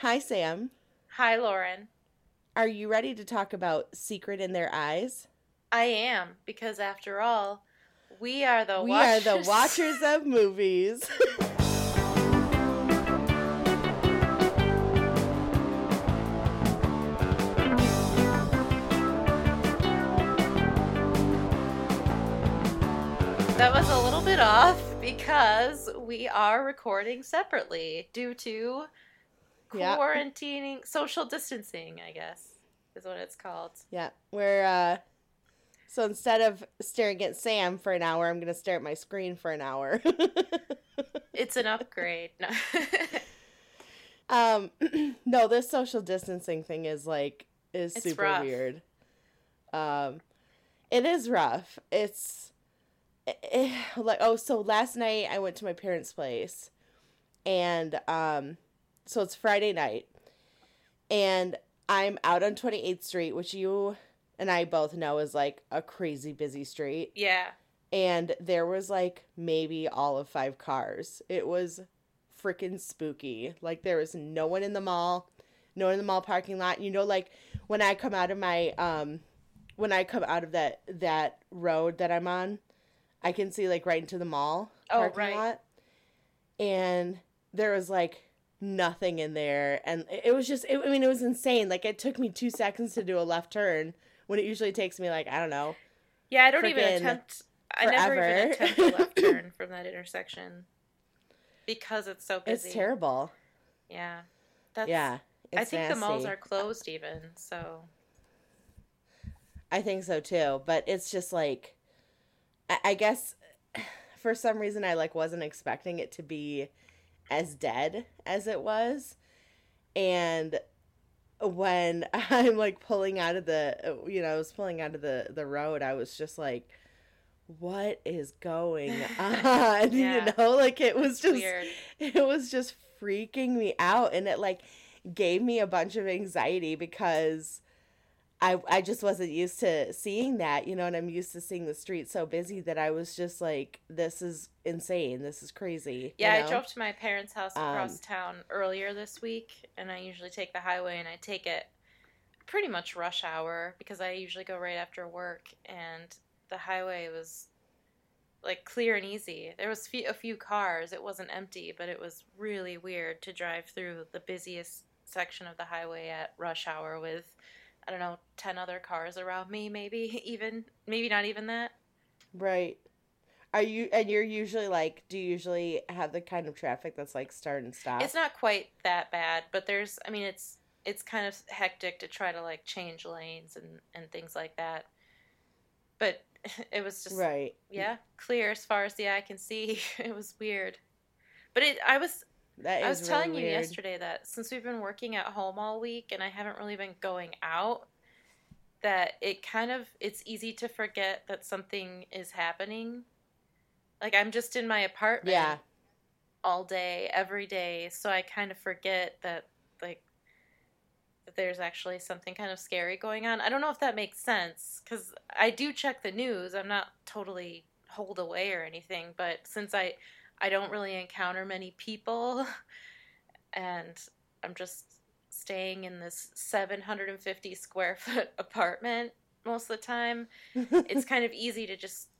Hi, Sam. Hi, Lauren. Are you ready to talk about Secret in Their Eyes? I am, because after all, we are the we watchers. are the watchers of movies. That was a little bit off because we are recording separately due to Yeah. quarantining, social distancing, I guess is what it's called. yeah, we're uh so instead of staring at Sam for an hour, I'm going to stare at my screen for an hour. It's an upgrade. No. um no, this social distancing thing is like is It's super rough. weird. Um it is rough. It's eh, like oh, so last night I went to my parents' place and um so it's Friday night and I'm out on 28th Street, which you and I both know is like a crazy busy street yeah. and there was like maybe all of five cars. It was freaking spooky. Like there was no one in the mall, no one in the mall parking lot. You know, like when I come out of my um when I come out of that that road that I'm on, I can see like right into the mall Oh, parking right. lot. And there was like nothing in there and it was just it, I mean it was insane. Like it took me 2 seconds to do a left turn when it usually takes me like I don't know. Yeah, I don't even attempt. I never even attempt a left turn from that intersection because it's so busy. It's terrible. Yeah, that's. yeah. I think the malls are closed even. So I think so too, but it's just like, I, I guess, for some reason I like wasn't expecting it to be as dead as it was, and when I'm like pulling out of the, you know, I was pulling out of the the road, I was just like, what is going on? Yeah. You know, like it was just weird. it was just freaking me out and it like gave me a bunch of anxiety because I I just wasn't used to seeing that, you know, and I'm used to seeing the street so busy that I was just like this is insane. This is crazy. you Yeah, I drove to my parents' house across Um, town earlier this week, and I usually take the highway, and I take it pretty much rush hour because I usually go right after work, and the highway was like clear and easy. There was a few cars. It wasn't empty, but it was really weird to drive through the busiest section of the highway at rush hour with I don't know, 10 other cars around me maybe even maybe not even that. Right. Are you and you're usually like do you usually have the kind of traffic that's like start and stop? It's not quite that bad, but there's I mean it's it's kind of hectic to try to like change lanes and and things like that. But it was just right. yeah, clear as far as the eye can see. It was weird. But it I was That I was really telling you weird. yesterday that since we've been working at home all week and I haven't really been going out that it kind of it's easy to forget that something is happening. Like I'm just in my apartment Yeah. all day every day, so I kind of forget that like that there's actually something kind of scary going on. I don't know if that makes sense cuz I do check the news. I'm not totally holed away or anything, but since I I don't really encounter many people and I'm just staying in this 750 square foot apartment most of the time, it's kind of easy to just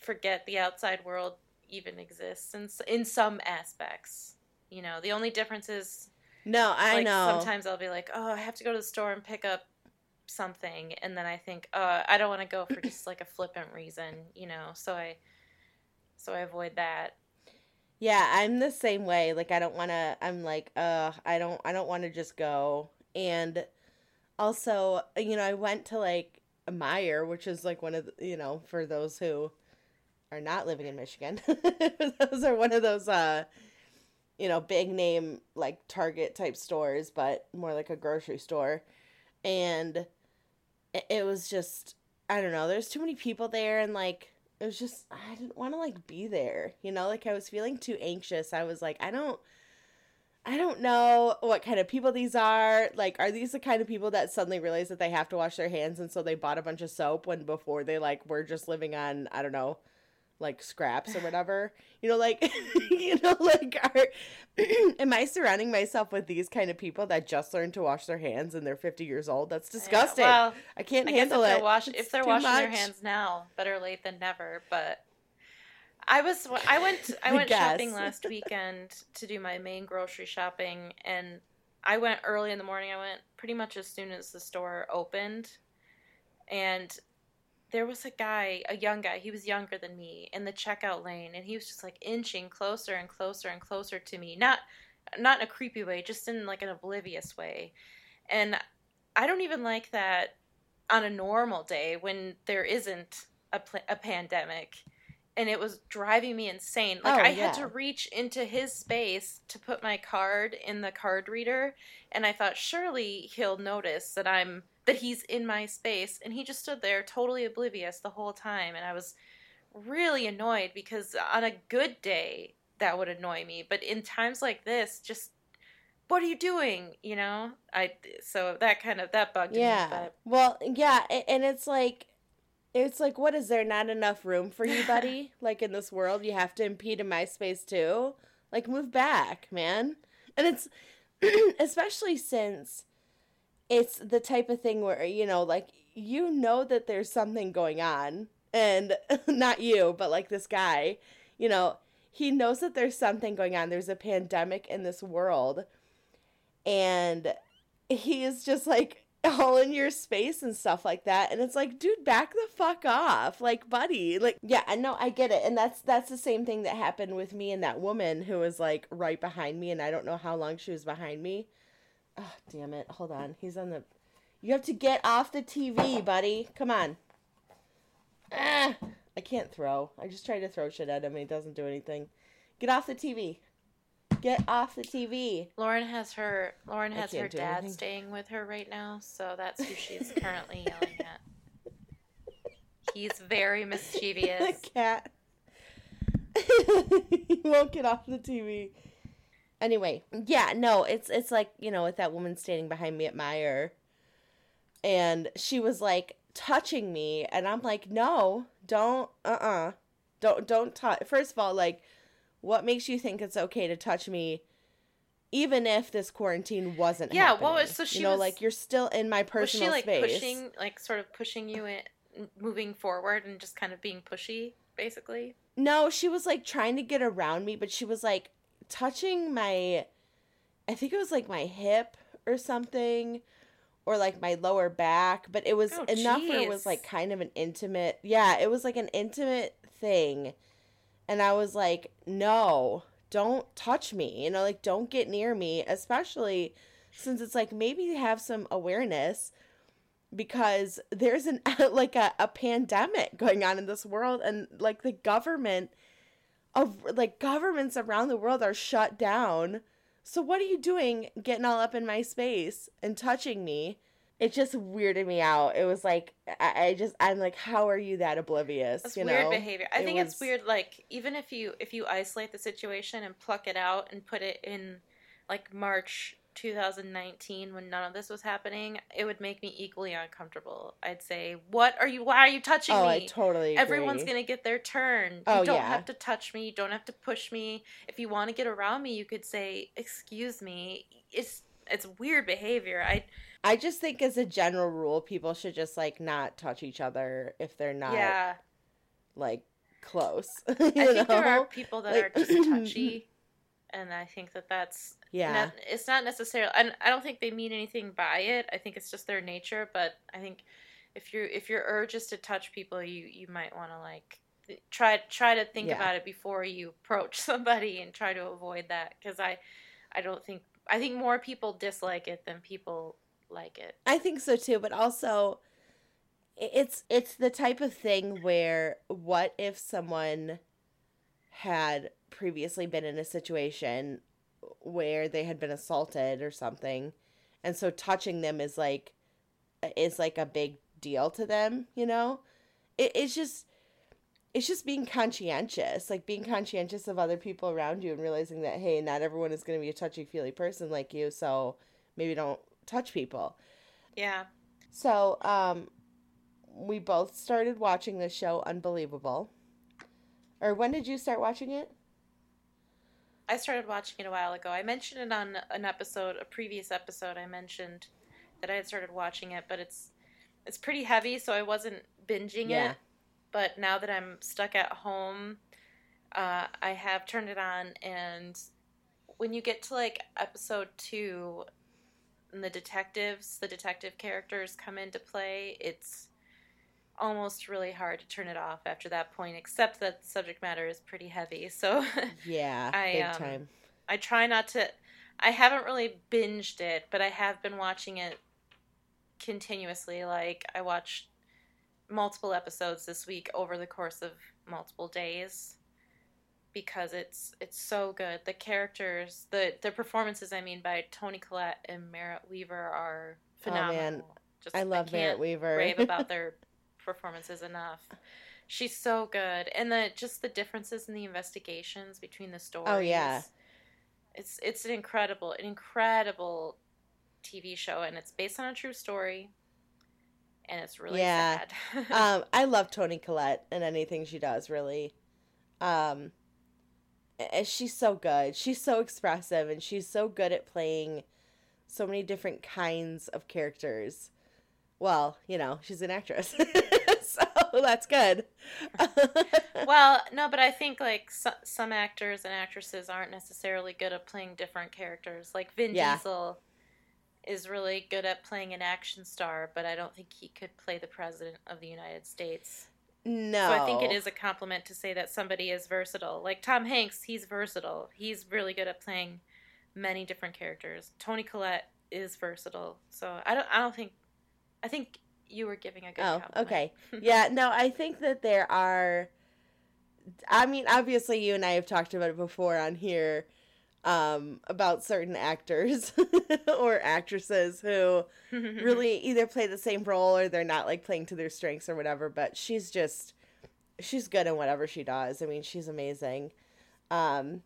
forget the outside world even exists in, in some aspects. You know, the only difference is no, I like know. sometimes I'll be like, "Oh, I have to go to the store and pick up something." And then I think, "Uh, I don't want to go for just like a flippant reason, you know." So I so I avoid that. Yeah, I'm the same way. Like I don't want to I'm like, uh, I don't I don't want to just go. And also, you know, I went to like Meijer, which is like one of the, you know, for those who are not living in Michigan. those are one of those uh you know, big name like Target type stores, but more like a grocery store. And it was just I don't know, there's too many people there and like it was just I didn't want to like be there. You know, like I was feeling too anxious. I was like, I don't I don't know what kind of people these are. Like, are these the kind of people that suddenly realize that they have to wash their hands and so they bought a bunch of soap when before they like were just living on, I don't know, like scraps or whatever. You know, like you know, like are am I surrounding myself with these kind of people that just learned to wash their hands and they're 50 years old? That's disgusting. Yeah, well, I can't I handle if it. They're wash- if they're washing much. their hands now, better late than never. But I was I went I went shopping last weekend to do my main grocery shopping and I went early in the morning. I went pretty much as soon as the store opened. And there was a guy, a young guy, he was younger than me in the checkout lane and he was just like inching closer and closer and closer to me. Not not in a creepy way, just in like an oblivious way. And I don't even like that on a normal day when there isn't a, pl- a pandemic and it was driving me insane. Like oh, I yeah. had to reach into his space to put my card in the card reader and I thought surely he'll notice that I'm that he's in my space and he just stood there totally oblivious the whole time and I was really annoyed because on a good day that would annoy me, but in times like this just what are you doing? You know, I so that kind of that bugged yeah. me. But. Well, yeah, and it's like it's like, what is there not enough room for you, buddy? like in this world, you have to impede in my space too. Like, move back, man. And it's especially since it's the type of thing where you know, like you know that there's something going on, and not you, but like this guy, you know, he knows that there's something going on. There's a pandemic in this world, and he is just like all in your space and stuff like that. And it's like dude back the fuck off. Like buddy like yeah i know i get it. And that's that's the same thing that happened with me and that woman who was like right behind me and i don't know how long she was behind me oh damn it hold on he's on the you have to get off the tv buddy come on ah i can't throw i just try to throw shit at him and he doesn't do anything get off the tv Get off the TV. Lauren has her Lauren has her dad anything. staying with her right now, so that's who she's currently yelling at. He's very mischievous. The cat. he won't get off the TV. Anyway, yeah, no, it's it's like, you know, with that woman standing behind me at Meijer, and she was like touching me and I'm like, "No, don't uh-uh. Don't don't touch. First of all, like what makes you think it's okay to touch me even if this quarantine wasn't yeah happening? what was so she you know was, like you're still in my personal was she, like, space pushing like sort of pushing you in moving forward and just kind of being pushy basically no she was like trying to get around me but she was like touching my i think it was like my hip or something or like my lower back but it was oh, enough where it was like kind of an intimate yeah it was like an intimate thing and I was like, no, don't touch me. You know, like, don't get near me, especially since it's like maybe have some awareness because there's an like a, a pandemic going on in this world and like the government of like governments around the world are shut down so what are you doing getting all up in my space and touching me it just weirded me out. It was like I, I just I'm like, how are you that oblivious? That's you weird know? behavior. I it think was... it's weird. Like even if you if you isolate the situation and pluck it out and put it in like March 2019 when none of this was happening, it would make me equally uncomfortable. I'd say, "What are you? Why are you touching oh, me?" I totally. Agree. Everyone's gonna get their turn. Oh, You don't yeah. have to touch me. You don't have to push me. If you want to get around me, you could say, "Excuse me." It's it's weird behavior. I I just think as a general rule, people should just like not touch each other if they're not yeah. like close. I think know? there are people that like, are just touchy, and I think that that's yeah. Not, it's not necessarily, and I don't think they mean anything by it. I think it's just their nature. But I think if you if your urge is to touch people, you you might want to like try try to think yeah. about it before you approach somebody and try to avoid that because I I don't think I think more people dislike it than people like it. I think so too, but also it's it's the type of thing where what if someone had previously been in a situation where they had been assaulted or something and so touching them is like is like a big deal to them you know it, it's just it's just being conscientious like being conscientious of other people around you and realizing that hey not everyone is going to be a touchy feely person like you so maybe don't touch people. Yeah. So, um, we both started watching the show Unbelievable. Or when did you start watching it? I started watching it a while ago. I mentioned it on an episode, a previous episode. I mentioned that I had started watching it, but it's it's pretty heavy, so I wasn't binging Yeah. it. But now that I'm stuck at home, uh, I have turned it on, and when you get to like episode two, and the detectives, the detective characters come into play, it's almost really hard to turn it off after that point. Except that the subject matter is pretty heavy, so Yeah, I, big um, time. I try not to. I haven't really binged it, but I have been watching it continuously. Like I watched multiple episodes this week over the course of multiple days because it's it's so good. The characters, the the performances, I mean, by Toni Collette and Merritt Wever are phenomenal. Oh, man. Just I love can't Merritt Wever. rave about their performances enough. She's so good, and the just the differences in the investigations between the stories. Oh, yeah. it's it's an incredible, an incredible TV show, and it's based on a true story, and it's really Yeah. sad. um, I love Toni Collette and anything she does, really. Um, and she's so good. She's so expressive, and she's so good at playing so many different kinds of characters. Well, you know, she's an actress, so that's good. well, no, but I think like so, some actors and actresses aren't necessarily good at playing different characters. Like Vin Yeah. Diesel is really good at playing an action star, but I don't think he could play the president of the United States. no, So I think it is a compliment to say that somebody is versatile. Like Tom Hanks, he's versatile. He's really good at playing many different characters. Toni Collette is versatile. So I don't I don't think I think you were giving a good Oh, compliment. okay. yeah, no, I think that there are. I mean, obviously, you and I have talked about it before on here um, about certain actors or actresses who really either play the same role or they're not like playing to their strengths or whatever. But she's just, she's good in whatever she does. I mean, she's amazing. Um,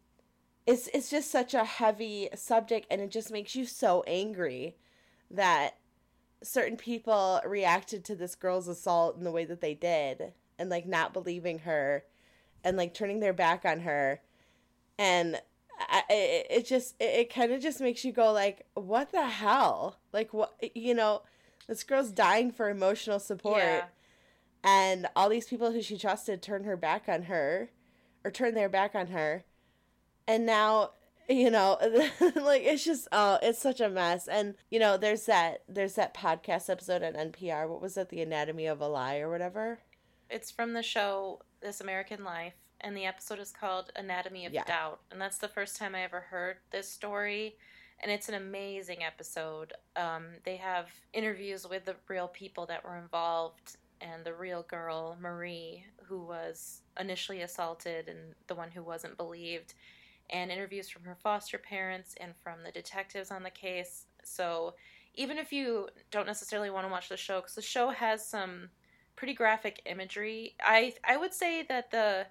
it's it's just such a heavy subject, and it just makes you so angry that certain people reacted to this girl's assault in the way that they did and like not believing her and like turning their back on her. And I, it, it just it, it kind of just makes you go like what the hell? Like what you know this girl's dying for emotional support. Yeah. and all these people who she trusted turn her back on her or turn their back on her. And now you know like it's just oh it's such a mess and you know there's that there's that podcast episode on npr what was it the anatomy of a lie or whatever It's from the show This American Life, and the episode is called Anatomy of Yeah. Doubt. And that's the first time I ever heard this story. And it's an amazing episode. Um, they have interviews with the real people that were involved, and the real girl, Marie, who was initially assaulted and the one who wasn't believed, and interviews from her foster parents and from the detectives on the case. So even if you don't necessarily want to watch the show, because the show has some pretty graphic imagery. I I would say that the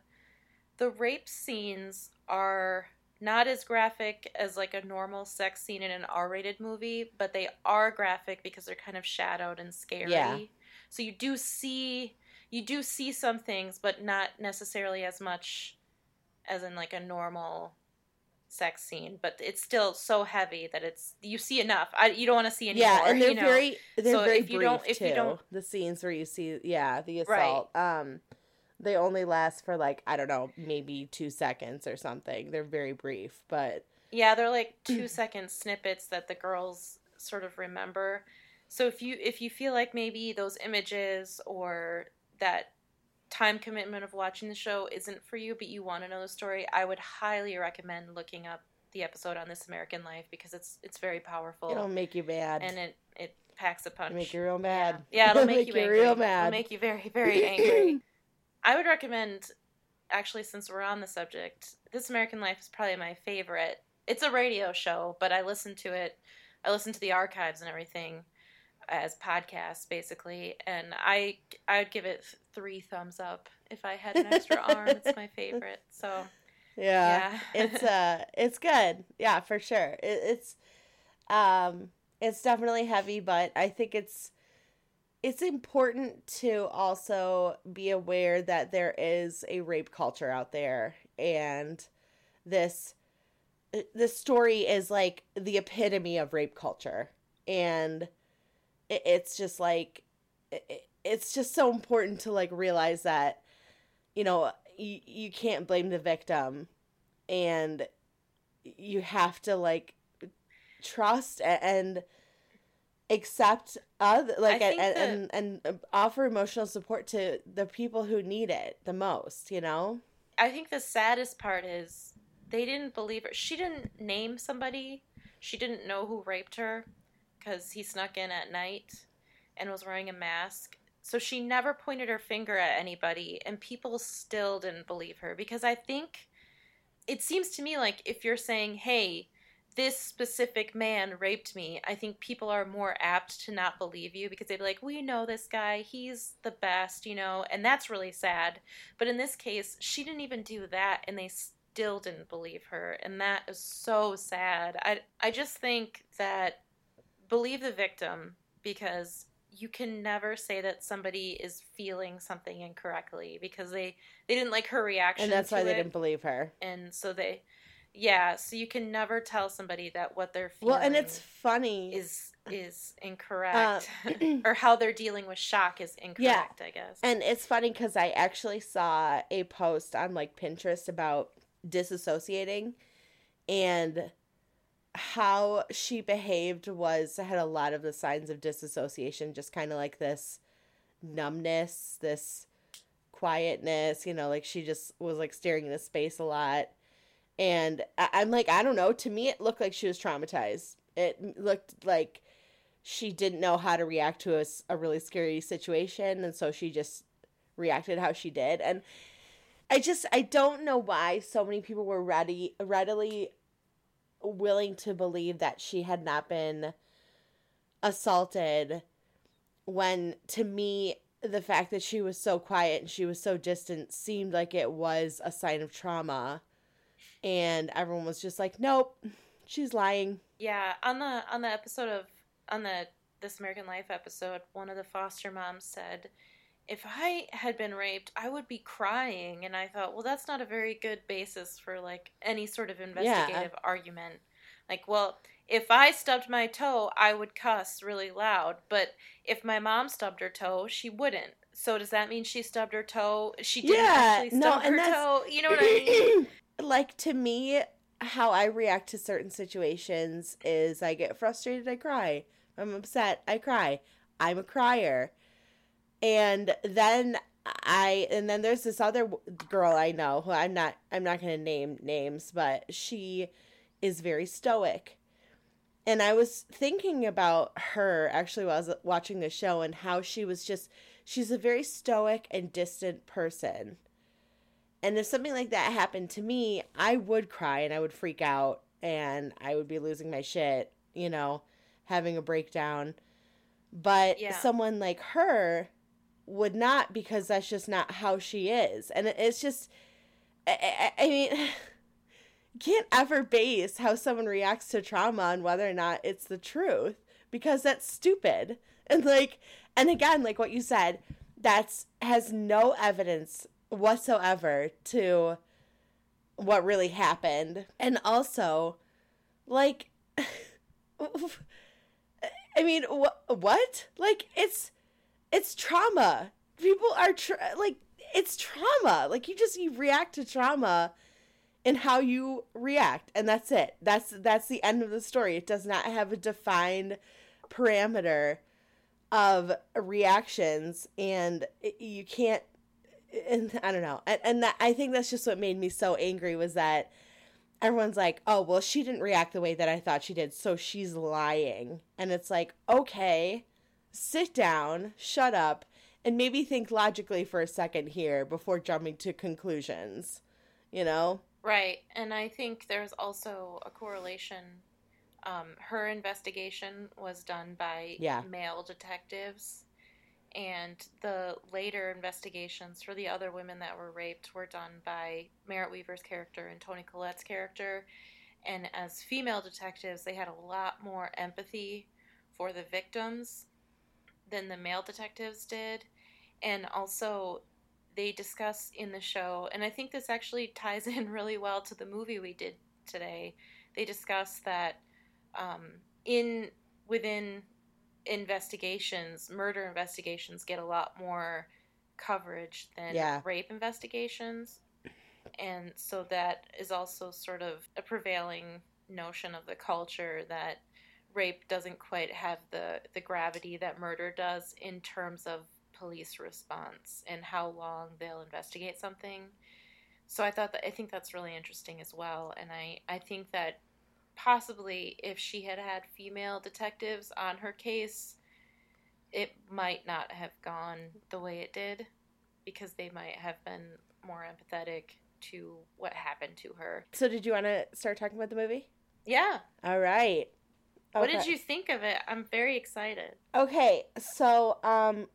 the rape scenes are not as graphic as like a normal sex scene in an R-rated movie, but they are graphic because they're kind of shadowed and scary. Yeah. So you do see you do see some things, but not necessarily as much as in like a normal sex scene. But it's still so heavy that it's you see enough. I you don't want to see any yeah and they're you know? very they're So very if you brief don't- if too you don't- the scenes where you see yeah the Right. assault um they only last for like i don't know maybe two seconds or something they're very brief but Yeah, they're like two second snippets that the girls sort of remember. So if you if you feel like maybe those images or that time commitment of watching the show isn't for you, but you want to know the story, I would highly recommend looking up the episode on This American Life because it's it's very powerful it'll make you mad and it it packs a punch. It'll make you real mad Yeah, it'll make, you, angry. real mad It'll make you very very angry. I would recommend actually since we're on the subject, This American Life is probably my favorite. It's a radio show, but I listen to it. I listen to the archives and everything as podcasts basically, and I I would give it three thumbs up if I had an extra arm. It's my favorite. So yeah, yeah, it's uh it's good yeah for sure it, it's um it's definitely heavy but i think it's it's important to also be aware that there is a rape culture out there and this this story is like the epitome of rape culture and it's just like it's just so important to like realize that you know you, you can't blame the victim and you have to like trust and accept other like and, and, and and offer emotional support to the people who need it the most you know? I think the saddest part is they didn't believe her. She didn't name somebody. She didn't know who raped her because he snuck in at night and was wearing a mask so she never pointed her finger at anybody and people still didn't believe her because i think it seems to me like if you're saying hey this specific man raped me, I think people are more apt to not believe you because they'd be like, we know this guy, he's the best, you know, and that's really sad. But in this case, she didn't even do that and they still didn't believe her, and that is so sad. I I just think that believe the victim because you can never say that somebody is feeling something incorrectly because they they didn't like her reaction and that's why it, they didn't believe her and so they yeah, so you can never tell somebody that what they're feeling. Well, and it's funny is is incorrect, uh, or how they're dealing with shock is incorrect. Yeah. I guess. And it's funny because I actually saw a post on like Pinterest about disassociating, and how she behaved was had a lot of the signs of disassociation, just kind of like this numbness, this quietness. You know, like she just was like staring into space a lot and I- am like, I don't know. To me, it looked like she was traumatized. It looked like she didn't know how to react to a, a really scary situation, and so she just reacted how she did. And I just I don't know why so many people were ready readily willing to believe that she had not been assaulted when to me the fact that she was so quiet and she was so distant seemed like it was a sign of trauma and everyone was just like, "Nope, she's lying." Yeah, on the on the episode of on the This American Life episode, one of the foster moms said, "If I had been raped, I would be crying." And I thought, "Well, that's not a very good basis for like any sort of investigative yeah. argument." Like, well, if I stubbed my toe, I would cuss really loud, but if my mom stubbed her toe, she wouldn't. So does that mean she stubbed her toe? She didn't yeah, actually stub no, her toe. You know what I mean? like to me how I react to certain situations is I get frustrated, I cry. I'm upset, I cry. I'm a crier. And then I and then there's this other girl I know who I'm not I'm not going to name names, but she is very stoic. And I was thinking about her actually while I was watching the show and how she was just she's a very stoic and distant person. And if something like that happened to me, I would cry and I would freak out and I would be losing my shit, you know, having a breakdown. But yeah. someone like her would not because that's just not how she is. And it's just, I, I, I mean, can't ever base how someone reacts to trauma on whether or not it's the truth because that's stupid. And like, and again, like what you said, that's has no evidence whatsoever to what really happened. And also, like, I mean, wh- what? Like, it's it's trauma. People are tra- like, it's trauma. Like, you just you react to trauma and how you react, and that's it. That's that's the end of the story. It does not have a defined parameter of reactions, and it, you can't and I don't know, and, and that, I think that's just what made me so angry was that everyone's like, oh well, she didn't react the way that I thought she did, so she's lying, and it's like, okay, sit down, shut up, and maybe think logically for a second here before jumping to conclusions, you know? Right, and I think there's also a correlation. Um, her investigation was done by yeah. male detectives and the later investigations for the other women that were raped were done by Merritt Wever's character and Toni Collette's character. And as female detectives, they had a lot more empathy for the victims than the male detectives did. And also, they discuss in the show, and I think this actually ties in really well to the movie we did today. They discuss that um, in within investigations, murder investigations get a lot more coverage than Yeah. rape investigations. And so that is also sort of a prevailing notion of the culture that rape doesn't quite have the, the gravity that murder does in terms of police response and how long they'll investigate something. So I thought that I think that's really interesting as well. And I, I think that possibly if she had had female detectives on her case, it might not have gone the way it did because they might have been more empathetic to what happened to her. So did you want to start talking about the movie? Yeah. All right. What did you think of it? I'm very excited. Okay, so um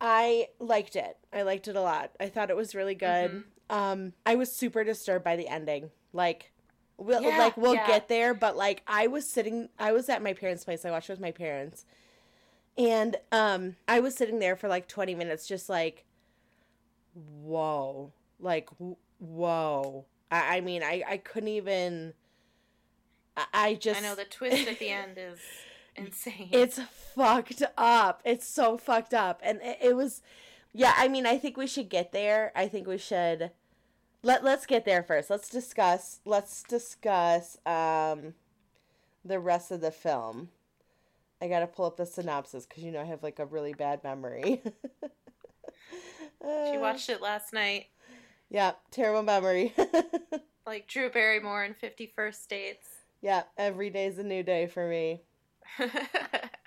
I liked it. I liked it a lot. I thought it was really good. Mhm. Um I was super disturbed by the ending. Like we'll Yeah, like we'll yeah. get there, but like I was sitting I was at my parents' place. I watched it with my parents. And um I was sitting there for like 20 minutes just like whoa. Like w- whoa. I, I mean, I I couldn't even I, just I know the twist at the end is insane. it's fucked up. It's so fucked up. And it, it was yeah, I mean, I think we should get there. I think we should let let's get there first. Let's discuss let's discuss um the rest of the film. I got to pull up the synopsis cuz you know I have like a really bad memory. she watched it last night, Yeah, terrible memory. like Drew Barrymore in Fifty First Dates. Yeah, every day's a new day for me.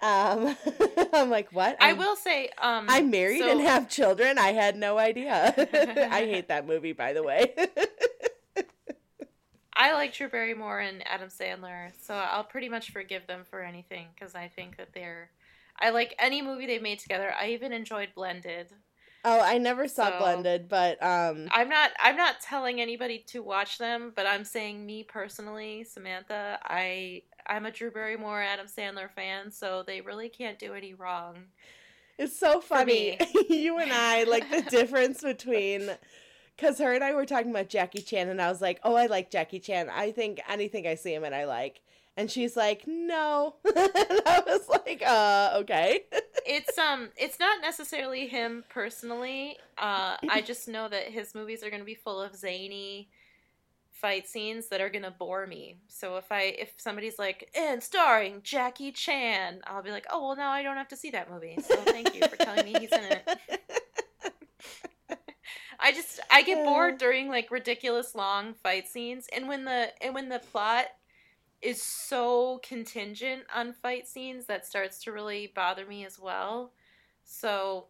Um I'm like, "What?" I I'm- will say, um, I'm married so- and have children. I had no idea. I hate that movie, by the way. I like Drew Barrymore and Adam Sandler, so I'll pretty much forgive them for anything because I think that they're. I like any movie they've made together. I even enjoyed Blended. Oh, I never saw So- Blended, but um, I'm not. I'm not telling anybody to watch them, but I'm saying me personally, Samantha. I I'm a Drew Barrymore, Adam Sandler fan, so they really can't do any wrong. it's so funny. you and I like the difference between. Because her and I were talking about Jackie Chan, and I was like, "Oh, I like Jackie Chan. I think anything I see him in, I like." And she's like, "No," and I was like, "Uh, okay." It's um, it's not necessarily him personally. Uh, I just know that his movies are going to be full of zany fight scenes that are going to bore me. So if I if somebody's like, and starring Jackie Chan, I'll be like, oh well, now I don't have to see that movie. So thank you for telling me he's in it. I just I get bored during like ridiculous long fight scenes, and when the and when the plot is so contingent on fight scenes, that starts to really bother me as well. So,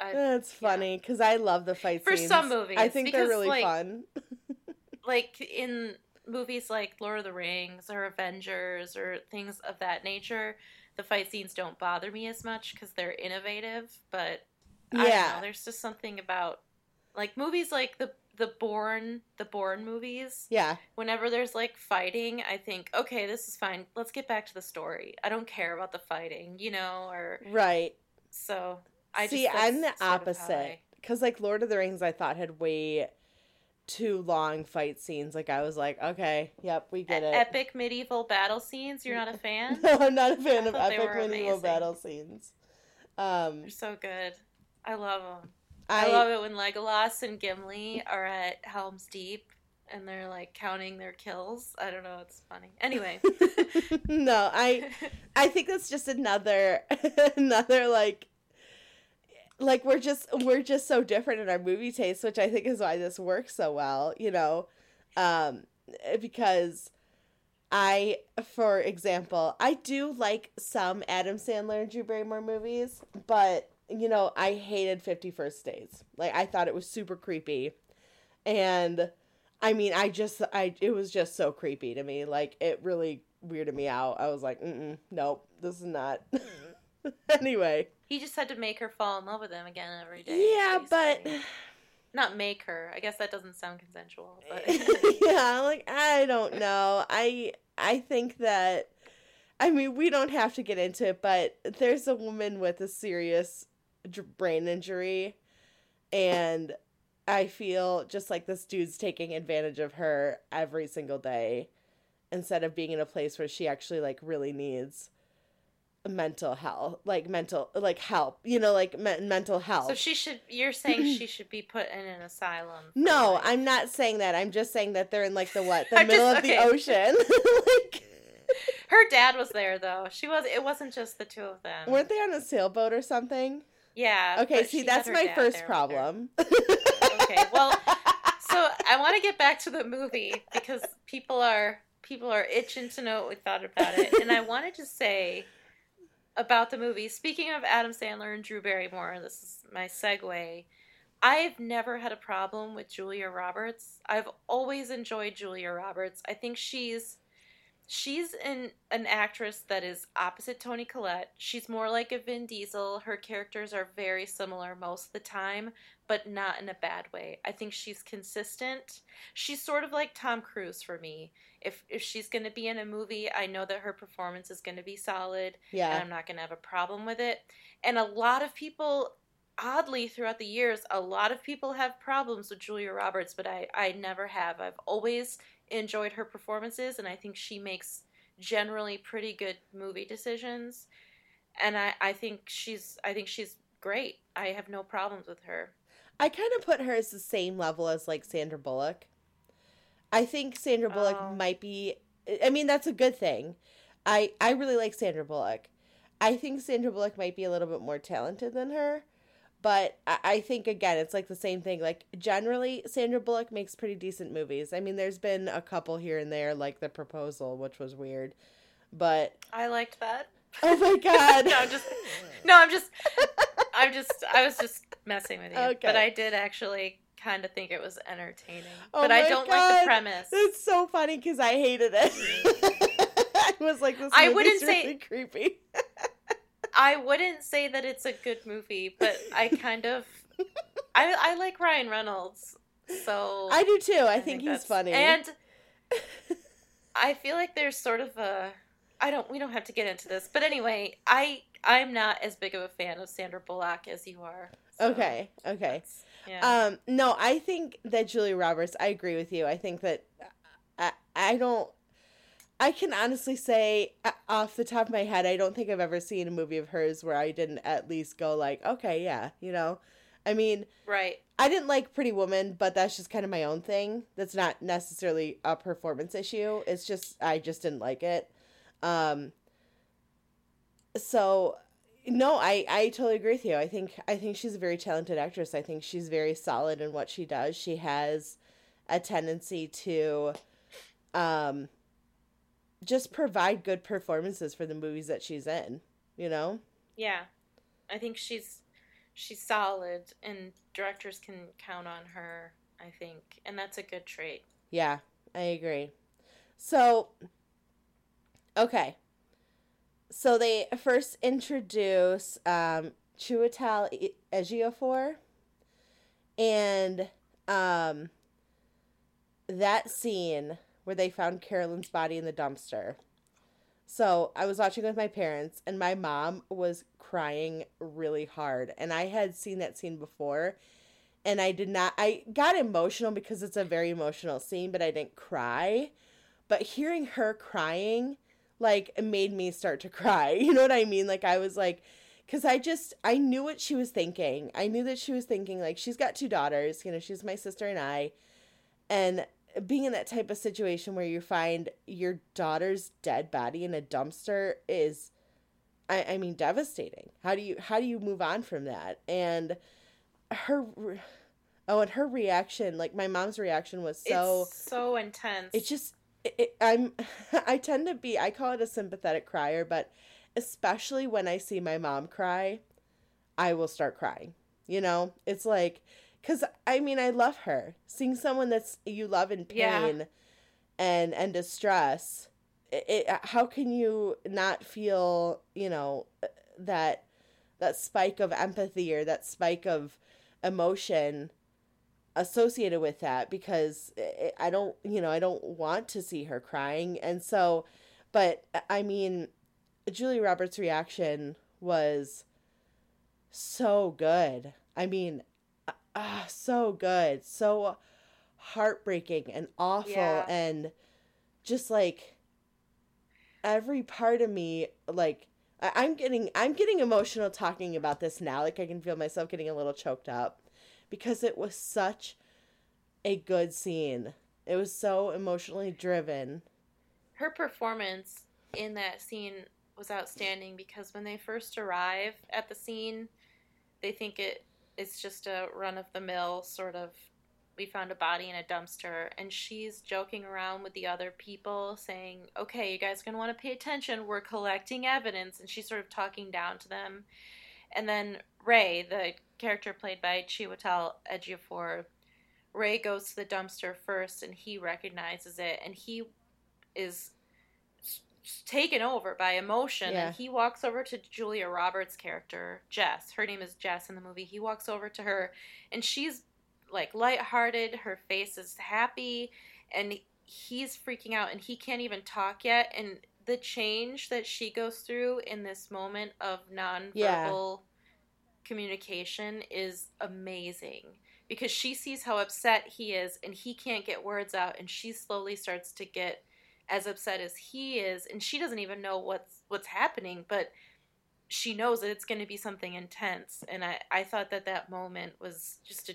I, That's funny because I love the fight For scenes. some movies, I think they're really like, fun. like in movies like Lord of the Rings or Avengers or things of that nature, the fight scenes don't bother me as much because they're innovative. But Yeah. know, there's just something about like movies like the the Bourne the Bourne movies. Yeah. Whenever there's like fighting, I think, okay, this is fine. Let's get back to the story. I don't care about the fighting, you know, or Right. so. I See, just, I'm the opposite. Because, like, Lord of the Rings, I thought had way too long fight scenes. Like, I was like, okay, yep, we get it. Epic medieval battle scenes. You're not a fan? no, I'm not a fan I of epic medieval amazing. battle scenes. Um, They're so good. I love them. I, I, love it when Legolas and Gimli are at Helm's Deep and they're like counting their kills. I don't know. It's funny. Anyway. no, I I think that's just another another like like we're just we're just so different in our movie taste, which I think is why this works so well, you know. Um because I for example, I do like some Adam Sandler and Drew Barrymore movies, but you know, I hated 51st Days. Like I thought it was super creepy. And I mean, I just I it was just so creepy to me. Like it really weirded me out. I was like, Mm-mm, nope, this is not. anyway, he just had to make her fall in love with him again every day. yeah, but. Not make her. I guess that doesn't sound consensual. But yeah, like I don't know. I I think that I mean, we don't have to get into it, but there's a woman with a serious brain injury, and I feel just like this dude's taking advantage of her every single day instead of being in a place where she actually like really needs mental health like mental like help you know like me- mental health. So she should you're saying she should be put in an asylum no i'm not saying that. I'm just saying that they're in like the what? The middle just, of okay. the ocean. Like her dad was there though. She was it wasn't just the two of them. weren't they on a sailboat or something yeah okay see that's my first problem okay well so i want to get back to the movie because people are people are itching to know what we thought about it and i wanted to say about the movie. Speaking of Adam Sandler and Drew Barrymore, this is my segue. I've never had a problem with Julia Roberts. I've always enjoyed Julia Roberts. I think she's she's an an actress that is opposite Toni Collette. She's more like a Vin Diesel. Her characters are very similar most of the time, but not in a bad way. I think she's consistent. She's sort of like Tom Cruise for me if if she's going to be in a movie, I know that her performance is going to be solid. Yeah. And I'm not going to have a problem with it. And a lot of people oddly throughout the years, a lot of people have problems with Julia Roberts, but I I never have. I've always enjoyed her performances and I think she makes generally pretty good movie decisions. And I I think she's I think she's great. I have no problems with her. I kind of put her as the same level as like Sandra Bullock. I think Sandra Bullock oh. might be. I mean, that's a good thing. I I really like Sandra Bullock. I think Sandra Bullock might be a little bit more talented than her, but I, think again it's like the same thing. Like generally, Sandra Bullock makes pretty decent movies. I mean, there's been a couple here and there, like The Proposal, which was weird, but I liked that. Oh my god! no, I'm just no, I'm just I'm just I was just messing with you, okay. but I did actually kind of think it was entertaining. Oh but I don't God. like the premise. It's so funny because I hated it. I was like, this I wouldn't really say creepy. I wouldn't say that it's a good movie, but I kind of I I like Ryan Reynolds. So I do too. I, I think, think he's funny. And I feel like there's sort of a I don't we don't have to get into this, but anyway, I I'm not as big of a fan of Sandra Bullock as you are. So okay. Okay. Yeah. Um, no, I think that Julia Roberts, I agree with you. I think that I, I don't, I can honestly say off the top of my head, I don't think I've ever seen a movie of hers where I didn't at least go like, okay, yeah, you know, I mean, right. I didn't like Pretty Woman, but that's just kind of my own thing. That's not necessarily a performance issue. It's just I just didn't like it. Um, so no, I I totally agree with you. I think I think she's a very talented actress. I think she's very solid in what she does. She has a tendency to um just provide good performances for the movies that she's in, you know? Yeah. I think she's she's solid and directors can count on her, I think. And that's a good trait. Yeah, I agree. So okay so they first introduce um, Chiwetel Ejiofor, and um, that scene where they found Carolyn's body in the dumpster. So I was watching with my parents, and my mom was crying really hard, and I had seen that scene before, and I did not. I got emotional because it's a very emotional scene, but I didn't cry. But hearing her crying like made me start to cry. You know what I mean? Like I was like cuz I just I knew what she was thinking. I knew that she was thinking like she's got two daughters, you know, she's my sister and I. And being in that type of situation where you find your daughter's dead body in a dumpster is I, I mean devastating. How do you how do you move on from that? And her oh and her reaction, like my mom's reaction was so it's so intense. It just it, I'm I tend to be I call it a sympathetic crier, but especially when I see my mom cry, I will start crying. You know, it's like cuz I mean I love her. Seeing someone that's you love in pain yeah. and and distress, it, it, how can you not feel, you know, uh, that that spike of empathy or that spike of emotion associated with that because it, I don't, you know, I don't want to see her crying. And so, but uh, I mean, Julia Roberts' reaction was so good. I mean, uh, so good, so heartbreaking and awful, Yeah. and just like every part of me, like I- I'm getting, I'm getting emotional talking about this now. Like I can feel myself getting a little choked up because it was such a good scene. It was so emotionally driven. her performance in that scene was outstanding because when they first arrive at the scene, they think it it's just a run of the mill sort of we found a body in a dumpster and she's joking around with the other people saying, "Okay, you guys are going to want to pay attention. We're collecting evidence." And she's sort of talking down to them. And then Ray, the character played by Chiwetel Ejiofor, Ray goes to the dumpster first and he recognizes it and he is taken over by emotion Yeah. and he walks over to Julia Roberts' character, Jess. Her name is Jess in the movie. He walks over to her and she's like lighthearted, her face is happy and he's freaking out and he can't even talk yet and the change that she goes through in this moment of nonverbal communication is amazing because she sees how upset he is and he can't get words out and she slowly starts to get as upset as he is and she doesn't even know what's what's happening but she knows that it's going to be something intense and I, I thought that that moment was just a,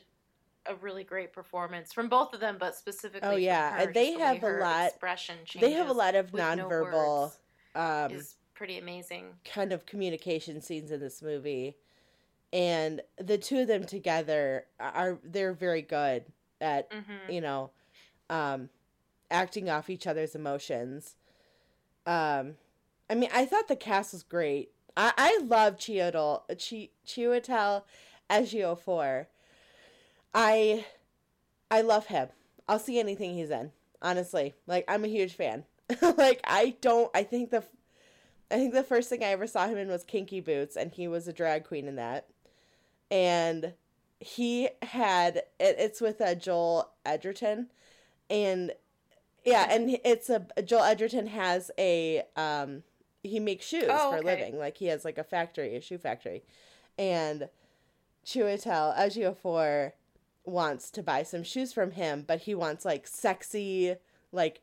a really great performance from both of them but specifically Oh, yeah. her, they just the have a lot- expression They have a lot of with no nonverbal um is pretty amazing kind of communication scenes in this movie and the two of them together are they're very good at hmm you know um acting off each other's emotions. Um i mean i thought the cast was great. I i love Chiwetel Chi Chiwetel Ejiofor. I i love him. I'll see anything he's in honestly. Like i'm a huge fan. Like i don't i think the I think the first thing I ever saw him in was Kinky Boots, and he was a drag queen in that. And he had it, it's with uh, Joel Edgerton, and yeah, and it's a Joel Edgerton has a um he makes shoes Oh, for a living, like he has like a factory, a shoe factory, and Chiwetel Ejiofor wants to buy some shoes from him, but he wants like sexy, like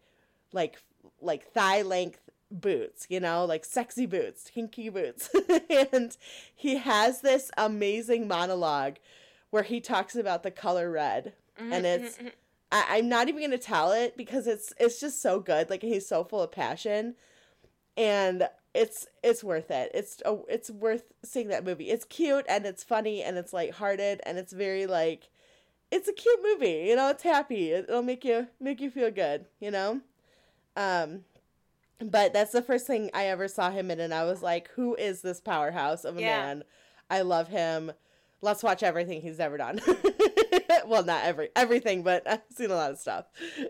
like like thigh length boots, you know, like sexy boots, kinky boots. and he has this amazing monologue where he talks about the color red. And it's- Mhm, mhm, I, I'm not even gonna tell it because it's it's just so good. Like he's so full of passion, and it's it's worth it. It's oh, it's worth seeing that movie. It's cute and it's funny and it's lighthearted and it's very like it's a cute movie. You know, it's happy. It'll make you make you feel good. You know, um, but that's the first thing I ever saw him in, and I was like, who is this powerhouse of a Yeah. man? I love him. Let's watch everything he's ever done. well, not every everything, but I've seen a lot of stuff.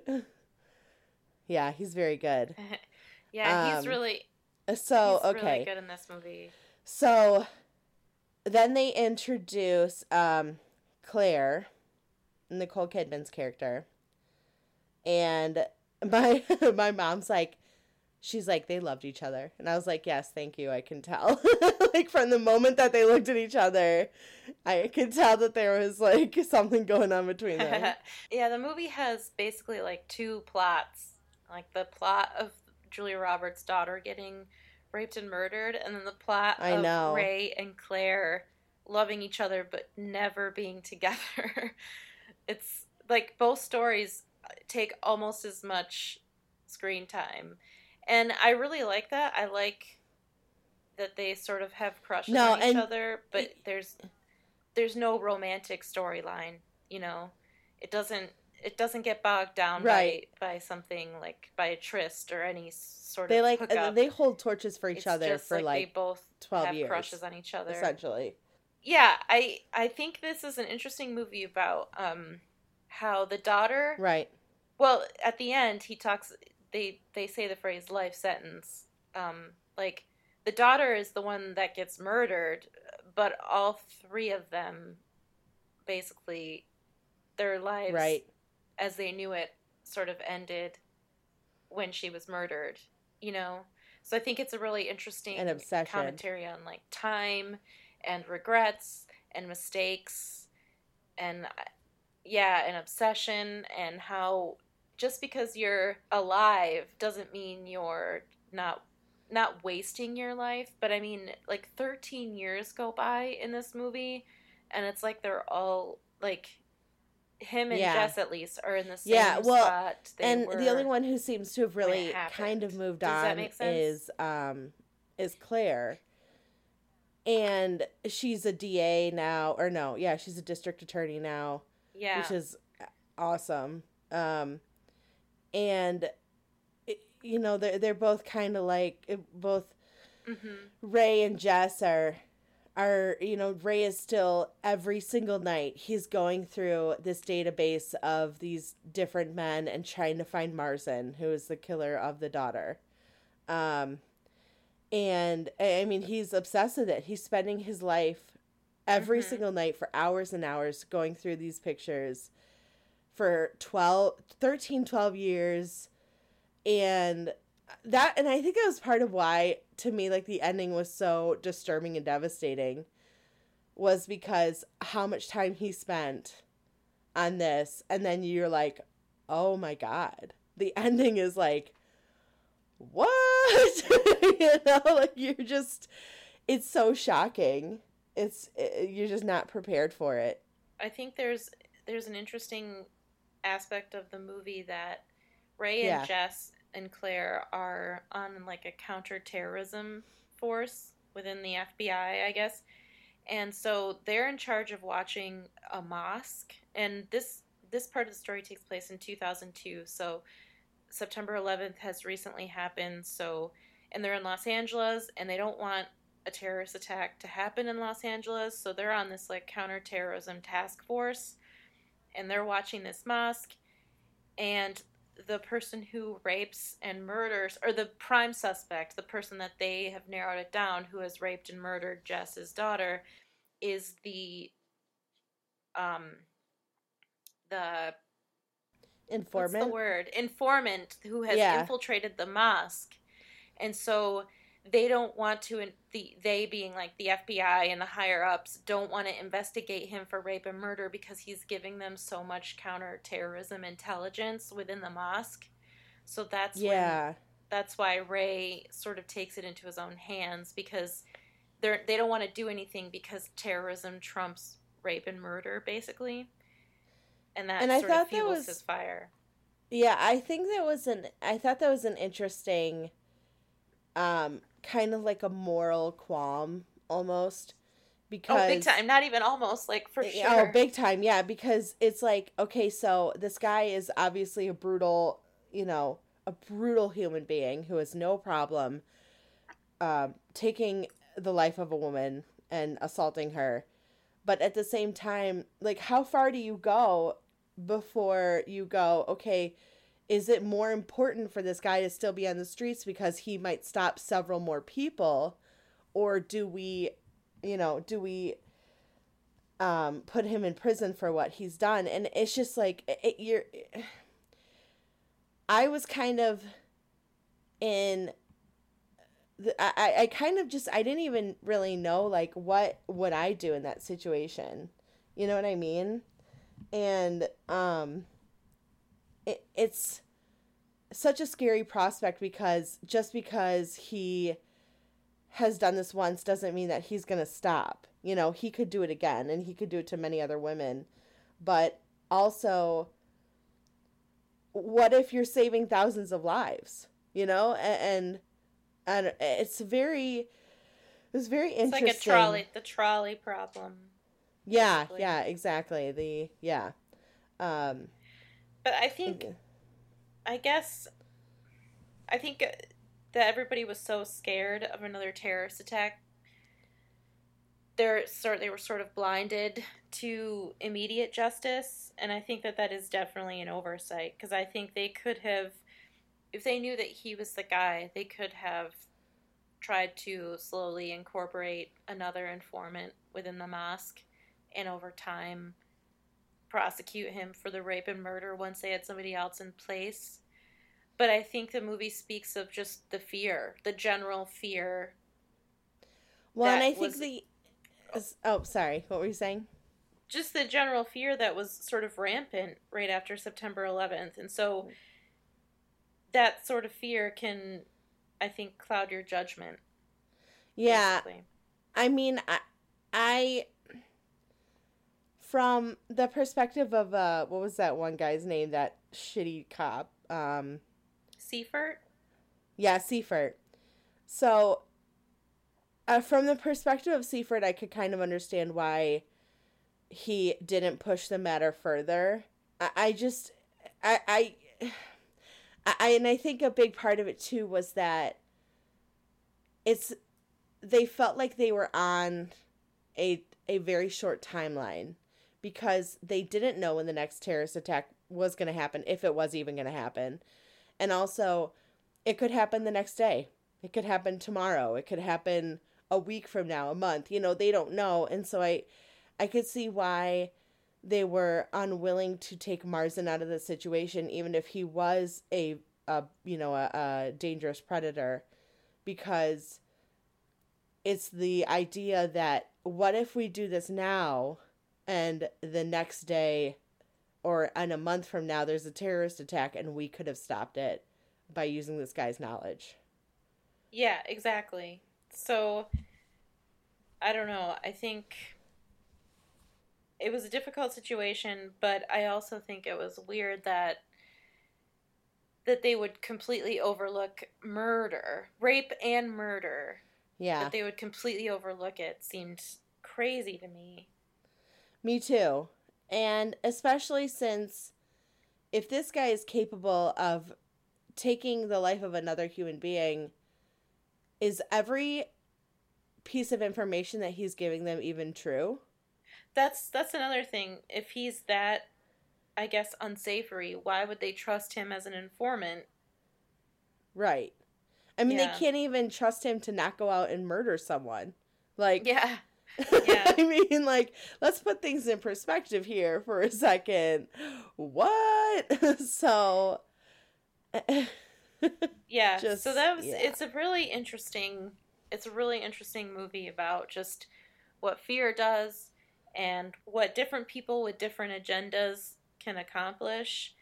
yeah, he's very good. yeah, he's Um, really So he's okay, really good in this movie. so then they introduce um, Claire, Nicole Kidman's character, and my my mom's like, she's like they loved each other, and I was like, yes, thank you, I can tell. like from the moment that they looked at each other, I could tell that there was like something going on between them. yeah, the movie has basically like two plots. Like the plot of Julia Roberts' daughter getting raped and murdered, and then the plot I of know. Ray and Claire loving each other but never being together. it's like both stories take almost as much screen time. And I really like that. I like that they sort of have crushes No, on each other, but there's there's no romantic storyline, you know. It doesn't it doesn't get bogged down Right. by by something like by a tryst or any sort They of They like hookup. they hold torches for each It's other just for they like both 12 have years, crushes on each other. essentially. Yeah, I I think this is an interesting movie about um how the daughter Right. well, at the end he talks they they say the phrase life sentence. Um like the daughter is the one that gets murdered, but all three of them basically their lives Right. as they knew it sort of ended when she was murdered, you know? So I think it's a really interesting commentary on like time and regrets and mistakes and uh, yeah, an obsession and how just because you're alive doesn't mean you're not not wasting your life, but I mean like 13 years go by in this movie and it's like they're all like him and Yeah. Jess at least are in the same Yeah, well, spot. And the only one who seems to have really kind of moved Does on is um is Claire. And she's a DA now or no, yeah, she's a district attorney now, yeah, which is awesome. Um and it- you know, they're they're both kind of like both hmm Ray and Jess are are you know Ray is still every single night he's going through this database of these different men and trying to find Marzin who is the killer of the daughter. Um and I mean he's obsessed with it. He's spending his life every Mhm. single night for hours and hours going through these pictures for 12 13 12 years. And that and i think it was part of why to me like the ending was so disturbing and devastating was because how much time he spent on this and then you're like oh my god. The ending is like what? You know like you're just it's so shocking. It's it, you're just not prepared for it. I think there's there's an interesting aspect of the movie that Ray Yeah. and Jess and Claire are on like a counterterrorism force within the FBI, I guess. And so they're in charge of watching a mosque and this this part of the story takes place in 2002. So September 11th has recently happened. So and they're in Los Angeles and they don't want a terrorist attack to happen in Los Angeles. So they're on this like counterterrorism task force and they're watching this mosque and the person who rapes and murders or the prime suspect, the person that they have narrowed it down who has raped and murdered Jess's daughter is the um the informant What's the word? Informant who has Yeah. infiltrated the mosque, and so they don't want to. The they being like the FBI and the higher ups don't want to investigate him for rape and murder because he's giving them so much counterterrorism intelligence within the mosque. So that's when yeah that's why Ray sort of takes it into his own hands because they're they don't want to do anything because terrorism trumps rape and murder basically, and that And I thought of that was- his fire. Yeah, I think that was an I thought that was an interesting um kind of like a moral qualm almost because Oh, big time! Not even almost like for sure. Oh, big time. Yeah, because it's like okay, so this guy is obviously a brutal, you know, a brutal human being who has no problem um taking the life of a woman and assaulting her. But at the same time, like how far do you go before you go, okay, is it more important for this guy to still be on the streets because he might stop several more people or do we you know, do we um put him in prison for what he's done and it's just like it, you're I was kind of in the, I, I kind of just I didn't even really know like what would I do in that situation. You know what I mean? And um it, it's such a scary prospect because just because he has done this once doesn't mean that he's going to stop. You know, he could do it again and he could do it to many other women. But also what if you're saving thousands of lives, you know? And and, and it's very it's very it's interesting. like a trolley, the trolley problem. Yeah, basically. yeah, exactly. The yeah. Um But I think, I guess, I think that everybody was so scared of another terrorist attack. They're sort they were sort of blinded to immediate justice, and I think that that is definitely an oversight because I think they could have, if they knew that he was the guy, they could have tried to slowly incorporate another informant within the mosque, and over time prosecute him for the rape and murder once they had somebody else in place. but I think the movie speaks of just the fear, the general fear. Well, and I think was, the oh, sorry, what were you saying? Just the general fear that was sort of rampant right after September 11th, and so that sort of fear can, I think, cloud your judgment. Yeah, basically. I mean, I, I from the perspective of uh what was that one guy's name that shitty cop? Um Siefert? Yeah Siefert. So uh, from the perspective of Siefert I could kind of understand why he didn't push the matter further. I, I just I, I I and I think a big part of it too was that it's they felt like they were on a a very short timeline because they didn't know when the next terrorist attack was going to happen, if it was even going to happen. And also, it could happen the next day. It could happen tomorrow. It could happen a week from now, a month. You know, they don't know. And so I I could see why they were unwilling to take Marsden out of the situation even if he was a, a you know, a, a dangerous predator because it's the idea that what if we do this now and the next day or in a month from now there's a terrorist attack and we could have stopped it by using this guy's knowledge. Yeah, exactly. So I don't know. I think it was a difficult situation, but I also think it was weird that that they would completely overlook murder, rape and murder. Yeah. That they would completely overlook it seemed crazy to me. Me too. And especially since if this guy is capable of taking the life of another human being, is every piece of information that he's giving them even true? That's that's another thing. If he's that I guess unsavory, why would they trust him as an informant? Right. I mean, yeah. they can't even trust him to not go out and murder someone. Like, yeah. Yeah. I mean, like, let's put things in perspective here for a second. What? so. yeah. Just, so that was. Yeah. It's a really interesting. It's a really interesting movie about just what fear does and what different people with different agendas can accomplish.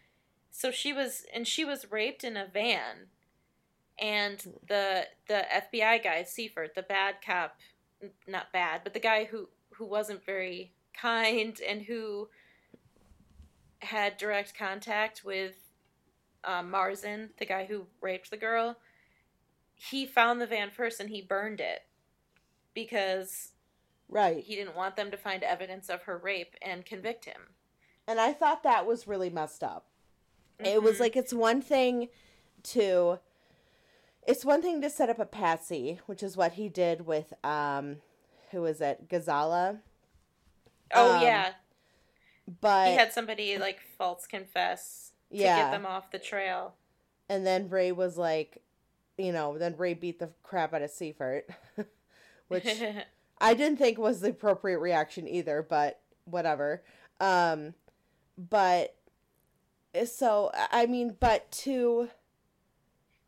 So she was, and she was raped in a van, and hmm. the the FBI guy Siefert, the bad cop not bad, but the guy who who wasn't very kind and who had direct contact with um, Marsden, the guy who raped the girl, he found the van first and he burned it because right he didn't want them to find evidence of her rape and convict him. And I thought that was really messed up. Mm-hmm. It was mm-hmm. like it's one thing to it's one thing to set up a patsy, which is what he did with um who was it? Gazala. Oh um, yeah. But he had somebody like false confess to yeah. get them off the trail. And then Ray was like, you know, then Ray beat the crap out of Siefert, which I didn't think was the appropriate reaction either, but whatever. Um, but so I mean, but to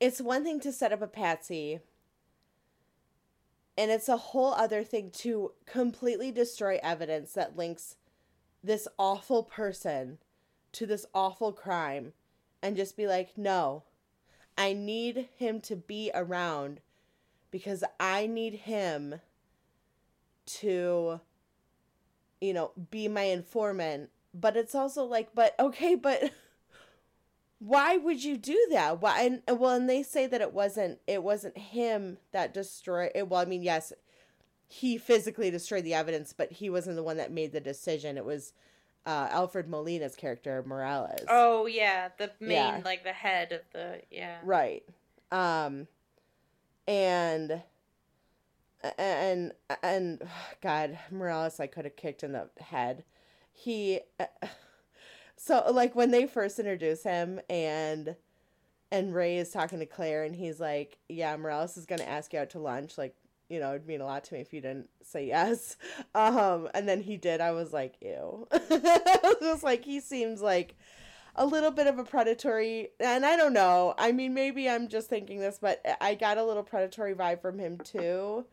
it's one thing to set up a patsy and it's a whole other thing to completely destroy evidence that links this awful person to this awful crime and just be like, no, I need him to be around because I need him to, you know, be my informant. But it's also like, but okay, but why would you do that? Why and well and they say that it wasn't it wasn't him that destroyed it well i mean yes he physically destroyed the evidence but he wasn't the one that made the decision. It was uh, alfred molina's character morales. Oh yeah the main yeah. like the head of the yeah. Right. Um and and and god morales i could have kicked in the head. He uh, so like when they first introduce him and and Ray is talking to Claire and he's like, "Yeah, Morales is gonna ask you out to lunch. Like, you know, it'd mean a lot to me if you didn't say yes." Um, and then he did. I was like, "Ew." I was just like, he seems like a little bit of a predatory and I don't know. I mean maybe I'm just thinking this, but I got a little predatory vibe from him too.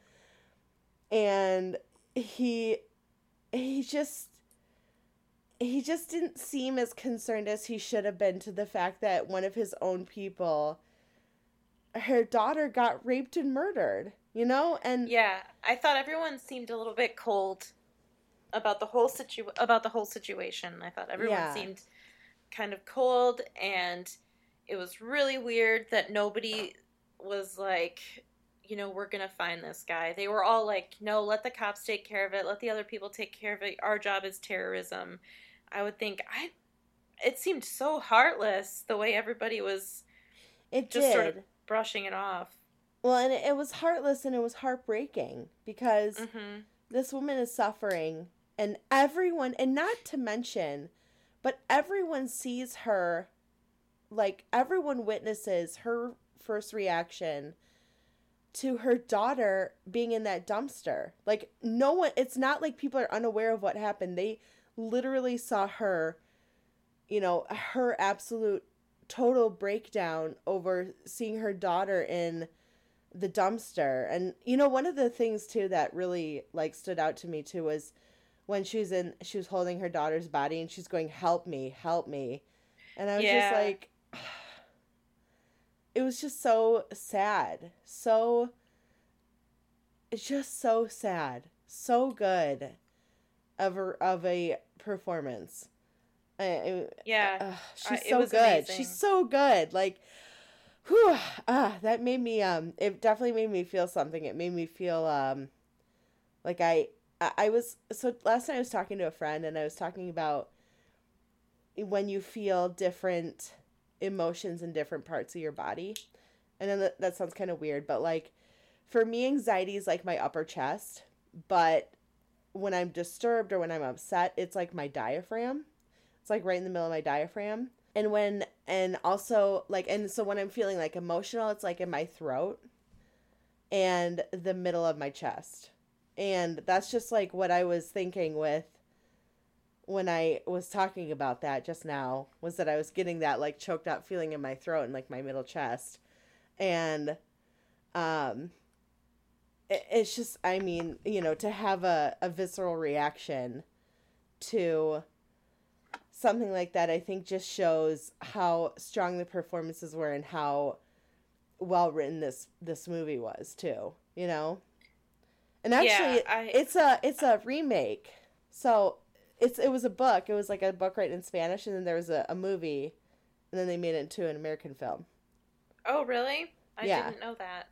And he he just he just didn't seem as concerned as he should have been to the fact that one of his own people her daughter got raped and murdered, you know? And Yeah, I thought everyone seemed a little bit cold about the whole situ about the whole situation. I thought everyone Yeah. seemed kind of cold and it was really weird that nobody was like you know we're gonna find this guy they were all like no let the cops take care of it let the other people take care of it our job is terrorism i would think i it seemed so heartless the way everybody was it just did. sort of brushing it off. Well, and it, was heartless and it was heartbreaking because hmm this woman is suffering and everyone and not to mention but everyone sees her like everyone witnesses her first reaction to her daughter being in that dumpster. Like no one it's not like people are unaware of what happened. They literally saw her you know her absolute total breakdown over seeing her daughter in the dumpster. And you know one of the things too that really like stood out to me too was when she was in she was holding her daughter's body and she's going help me help me. And i was Yeah. just like it was just so sad. So it's just so sad. So good of a, of a performance I, yeah Uh, she's so good. amazing. She's so good. Like, whew, ah, that made me um. It definitely made me feel something. It made me feel um, like I I, I was so last night I was talking to a friend and I was talking about when you feel different emotions in different parts of your body, and then that, that sounds kind of weird, but like for me, anxiety is like my upper chest, but when I'm disturbed or when I'm upset, it's like my diaphragm. It's like right in the middle of my diaphragm. And when and also like and so when I'm feeling like emotional, it's like in my throat and the middle of my chest. And that's just like what I was thinking with when I was talking about that just now was that I was getting that like choked out feeling in my throat and like my middle chest. And um it's just I mean, you know, to have a, a visceral reaction to something like that I think just shows how strong the performances were and how well written this this movie was too, you know? And actually Yeah, I- it's a it's a remake. So it's it was a book. It was like a book written in Spanish and then there was a, a movie and then they made it into an American film. oh really i Yeah. didn't know that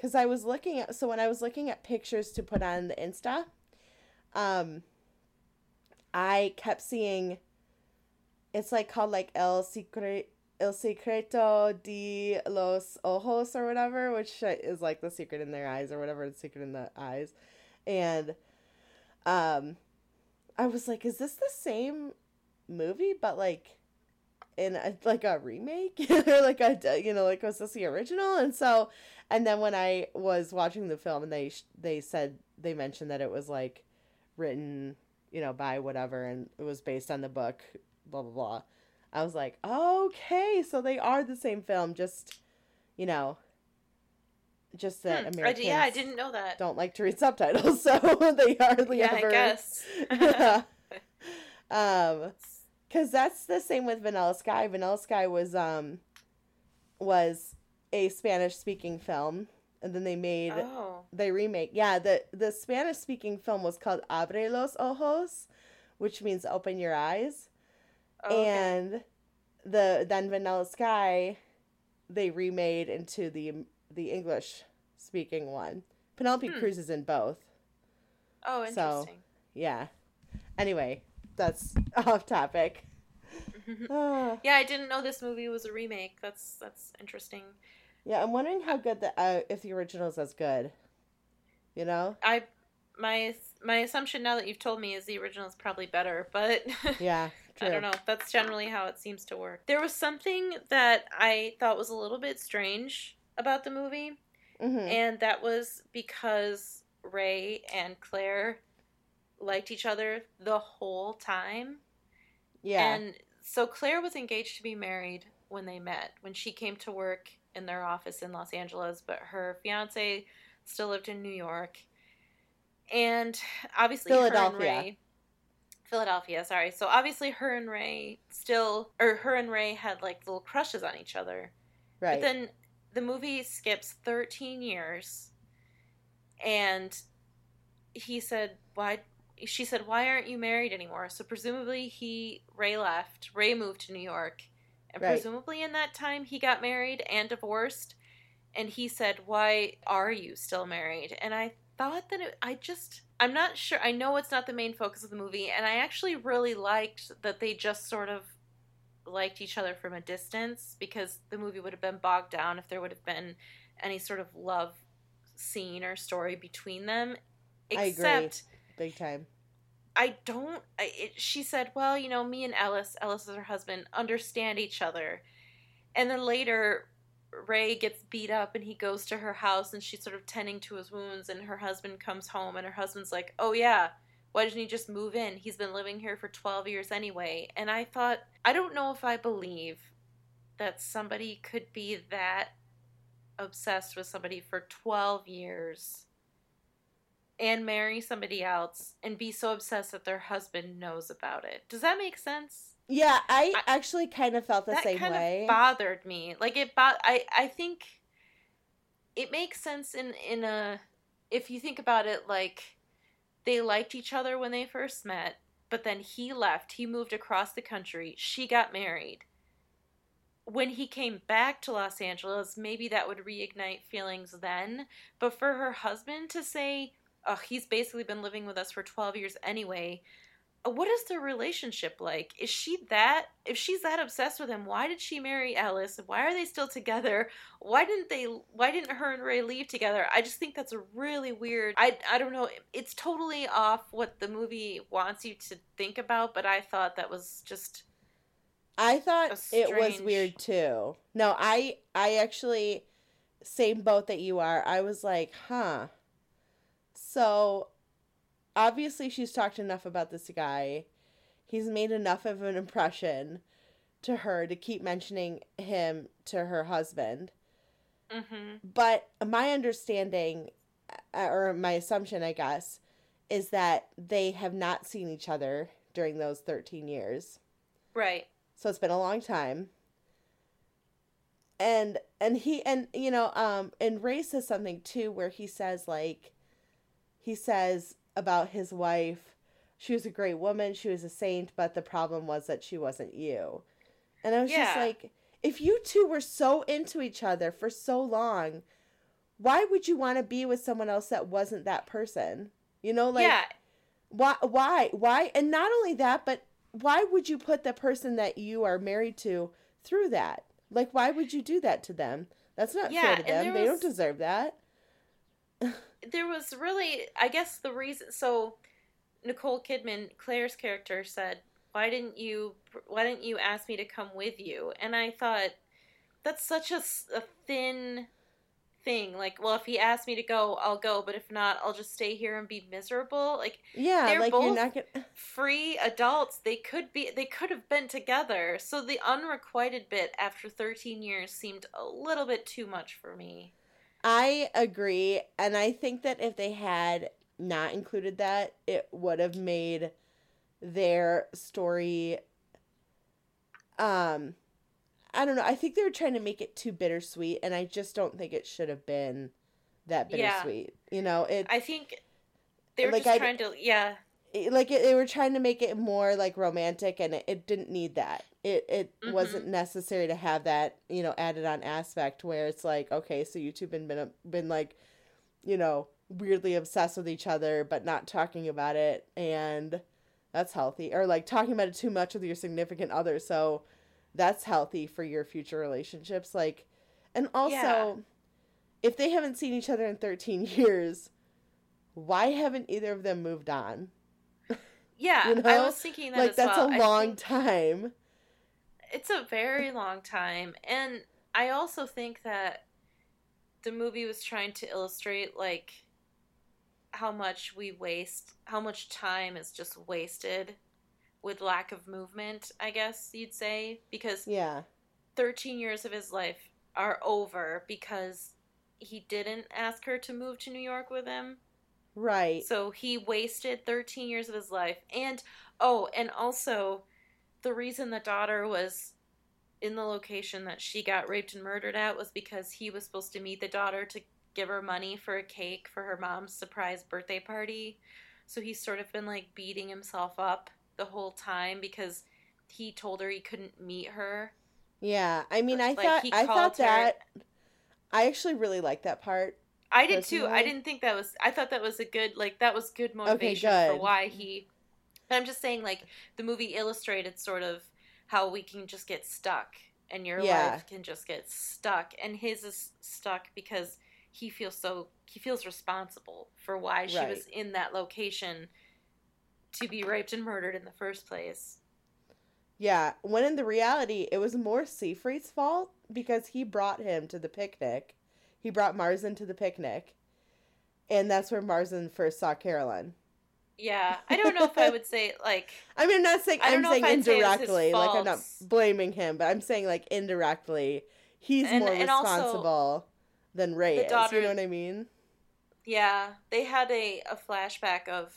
Cause I was looking at so when I was looking at pictures to put on the Insta, um, I kept seeing. It's like called like El Secre El Secreto de los Ojos or whatever, which is like the secret in their eyes or whatever the secret in the eyes, and, um, I was like, is this the same movie but like in a, like a remake or like a you know like was this the original and so and then when I was watching the film and they sh- they said they mentioned that it was like written, you know, by whatever and it was based on the book, blah blah blah. I was like, okay, so they are the same film, just you know, just that Hmm, I Americans yeah i didn't know that don't like to read subtitles, so they hardly yeah ever. i guess um, because that's the same with Vanilla Sky. Vanilla Sky was um was a Spanish speaking film, and then they made oh they remake. Yeah, the the Spanish speaking film was called Abre los ojos, which means open your eyes, Oh, okay. and the then Vanilla Sky they remade into the the English speaking one. Penelope Hmm. Cruz is in both. oh so- interesting Yeah. Anyway, that's off topic. Ah. yeah i didn't know this movie was a remake that's that's interesting yeah, I'm wondering how good the uh, if the original is as good. You know? I my my assumption now that you've told me is the original is probably better, but Yeah. True. I don't know. That's generally how it seems to work. There was something that I thought was a little bit strange about the movie, hmm and that was because Ray and Claire liked each other the whole time. Yeah. And so Claire was engaged to be married when they met, when she came to work in their office in Los Angeles, but her fiance still lived in New York. And obviously, Philadelphia. Ray, Philadelphia, sorry. So obviously, her and Ray still, or her and Ray had like little crushes on each other. Right. But then the movie skips 13 years, and he said, "Why?" She said, "Why aren't you married anymore?" So presumably, he Ray left. Ray moved to New York, and right. presumably in that time he got married and divorced. And he said, "Why are you still married?" And I thought that it, I just I'm not sure. I know it's not the main focus of the movie, and I actually really liked that they just sort of liked each other from a distance because the movie would have been bogged down if there would have been any sort of love scene or story between them. Except, I agree. Big time. I don't. I, it, she said, "Well, you know, me and Ellis, Ellis is her husband, understand each other." And then later, Ray gets beat up and he goes to her house and she's sort of tending to his wounds and her husband comes home and her husband's like, "Oh yeah, why didn't he just move in? He's been living here for 12 years anyway." And I thought, I don't know if I believe that somebody could be that obsessed with somebody for 12 years and marry somebody else and be so obsessed that their husband knows about it. Does that make sense? Yeah, I, I actually kind of felt the same kind way. Of bothered me. Like it bo- I I think it makes sense in in a if you think about it like they liked each other when they first met, but then he left. He moved across the country. She got married. When he came back to Los Angeles, maybe that would reignite feelings then. But for her husband to say, oh, he's basically been living with us for 12 years anyway, uh, what is their relationship like? Is she that if she's that obsessed with him, why did she marry Ellis? Why are they still together? Why didn't they why didn't her and Ray leave together? I just think that's a really weird I I don't know, it's totally off what the movie wants you to think about, but I thought that was just I thought strange... it was weird too. No, I I actually same boat that you are. I was like, "Huh." So obviously she's talked enough about this guy. He's made enough of an impression to her to keep mentioning him to her husband. Mm-hmm. But my understanding, uh, or my assumption, I guess, is that they have not seen each other during those 13 years. Right. So it's been a long time. And and he and you know um and Ray says something too where he says like he says about his wife. She was a great woman, she was a saint, but the problem was that she wasn't you. And I was yeah. just like, if you two were so into each other for so long, why would you want to be with someone else that wasn't that person? You know, like yeah. why why why and not only that, but why would you put the person that you are married to through that? Like why would you do that to them? That's not yeah, fair to them. Was... They don't deserve that. there was really, I guess, the reason. So, Nicole Kidman, Claire's character, said, "Why didn't you? Why didn't you ask me to come with you?" And I thought that's such a, a thin thing. Like, well, if he asked me to go, I'll go, but if not, I'll just stay here and be miserable. Like, yeah, they're like both you're not gonna... free adults. They could be. They could have been together. So the unrequited bit after 13 years seemed a little bit too much for me. I agree, and I think that if they had not included that, it would have made their story um I don't know. I think they were trying to make it too bittersweet and I just don't think it should have been that bittersweet. Yeah. You know, it I think they were like just trying to yeah. Like it, they were trying to make it more like romantic and it, it didn't need that it it mm-hmm. wasn't necessary to have that you know added on aspect where it's like okay so you two been been been like you know weirdly obsessed with each other but not talking about it and that's healthy or like talking about it too much with your significant other so that's healthy for your future relationships like and also yeah. if they haven't seen each other in 13 years why haven't either of them moved on yeah you know? i was thinking that like that's well. a long think... time it's a very long time and i also think that the movie was trying to illustrate like how much we waste how much time is just wasted with lack of movement, I guess you'd say, because Yeah. 13 years of his life are over because he didn't ask her to move to New York with him. Right. So he wasted 13 years of his life. And oh, and also the reason the daughter was in the location that she got raped and murdered at was because he was supposed to meet the daughter to give her money for a cake for her mom's surprise birthday party. So he's sort of been like beating himself up the whole time because he told her he couldn't meet her. Yeah. I mean, I Like, thought he I thought her- that I actually really liked that part. I did too. I didn't think that was. I thought that was a good like that was good motivation for good. why he. But I'm just saying, like the movie illustrated sort of how we can just get stuck, and your Yeah. life can just get stuck, and his is stuck because he feels so he feels responsible for why she was in that location to be raped and murdered in the first place. Yeah, when in the reality, it was more Seafreed's fault because he brought him to the picnic. He brought Marzin to the picnic. And that's where Marzin first saw Caroline. Yeah, I don't know if I would say like I mean, I'm not saying I don't I'm know if saying I'd say it was his indirectly, like I'm not blaming him, but I'm saying like indirectly, he's And- more and responsible than Ray is. daughter- you know what I mean? Yeah, they had a, a flashback of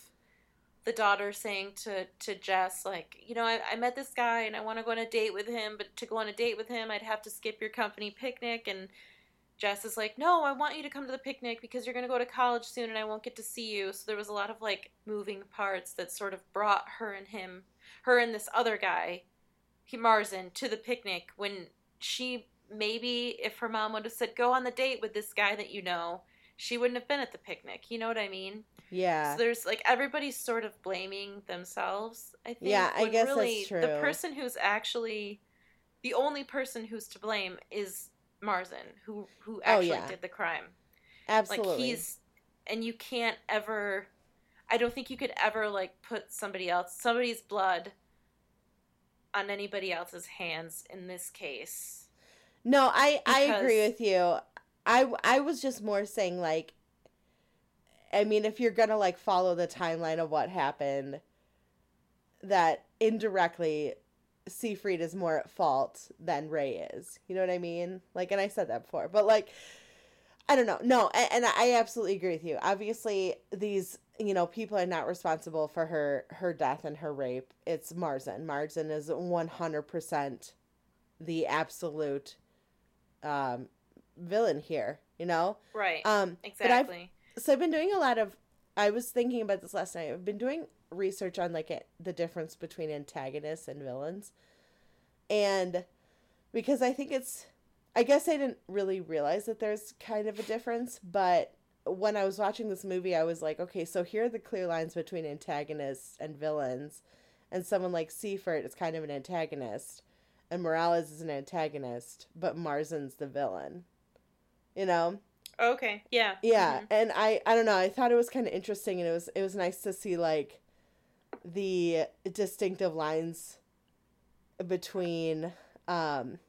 the daughter saying to, to Jess, like, you know, I, I met this guy and I want to go on a date with him, but to go on a date with him, I'd have to skip your company picnic. And Jess is like, no, I want you to come to the picnic because you're going to go to college soon and I won't get to see you. So there was a lot of like moving parts that sort of brought her and him, her and this other guy, he, Marzin, to the picnic when she maybe, if her mom would have said, go on the date with this guy that you know, she wouldn't have been at the picnic. You know what I mean? Yeah. So there's like everybody's sort of blaming themselves. I think. Yeah, I guess that's really, true. The person who's actually the only person who's to blame is Marzin, who who Oh, actually yeah. did the crime. Absolutely. Like he's, and you can't ever. I don't think you could ever like put somebody else, somebody's blood, on anybody else's hands in this case. No, I I agree with you. I I was just more saying like I mean if you're going to like follow the timeline of what happened that indirectly Seafried is more at fault than Ray is. You know what I mean? Like and I said that before. But like I don't know. No, a- and I absolutely agree with you. Obviously these you know, people are not responsible for her her death and her rape. It's Marzin. Marzin is 100% the absolute um villain here, you know? Right. Um exactly. I've so I've been doing a lot of I was thinking about this last night. I've been doing research on like the difference between antagonists and villains. And because I think it's I guess I didn't really realize that there's kind of a difference, but when I was watching this movie, I was like, okay, so here are the clear lines between antagonists and villains. And someone like Siefert is kind of an antagonist, and Morales is an antagonist, but Marzin's the villain. You know? okay. Yeah. Yeah, Mhm. and I I don't know, I thought it was kind of interesting and it was it was nice to see like the distinctive lines between um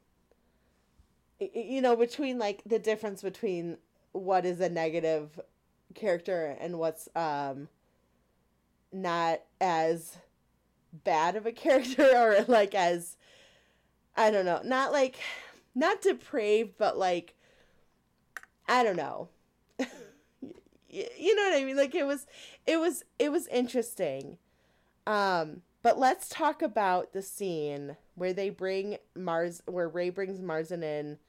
you know, between like the difference between what is a negative character and what's um not as bad of a character or like as I don't know, not like not depraved but like I don't know. You know what I mean? Like it was it was it was interesting. Um but let's talk about the scene where they bring Mars where Ray brings Marzin in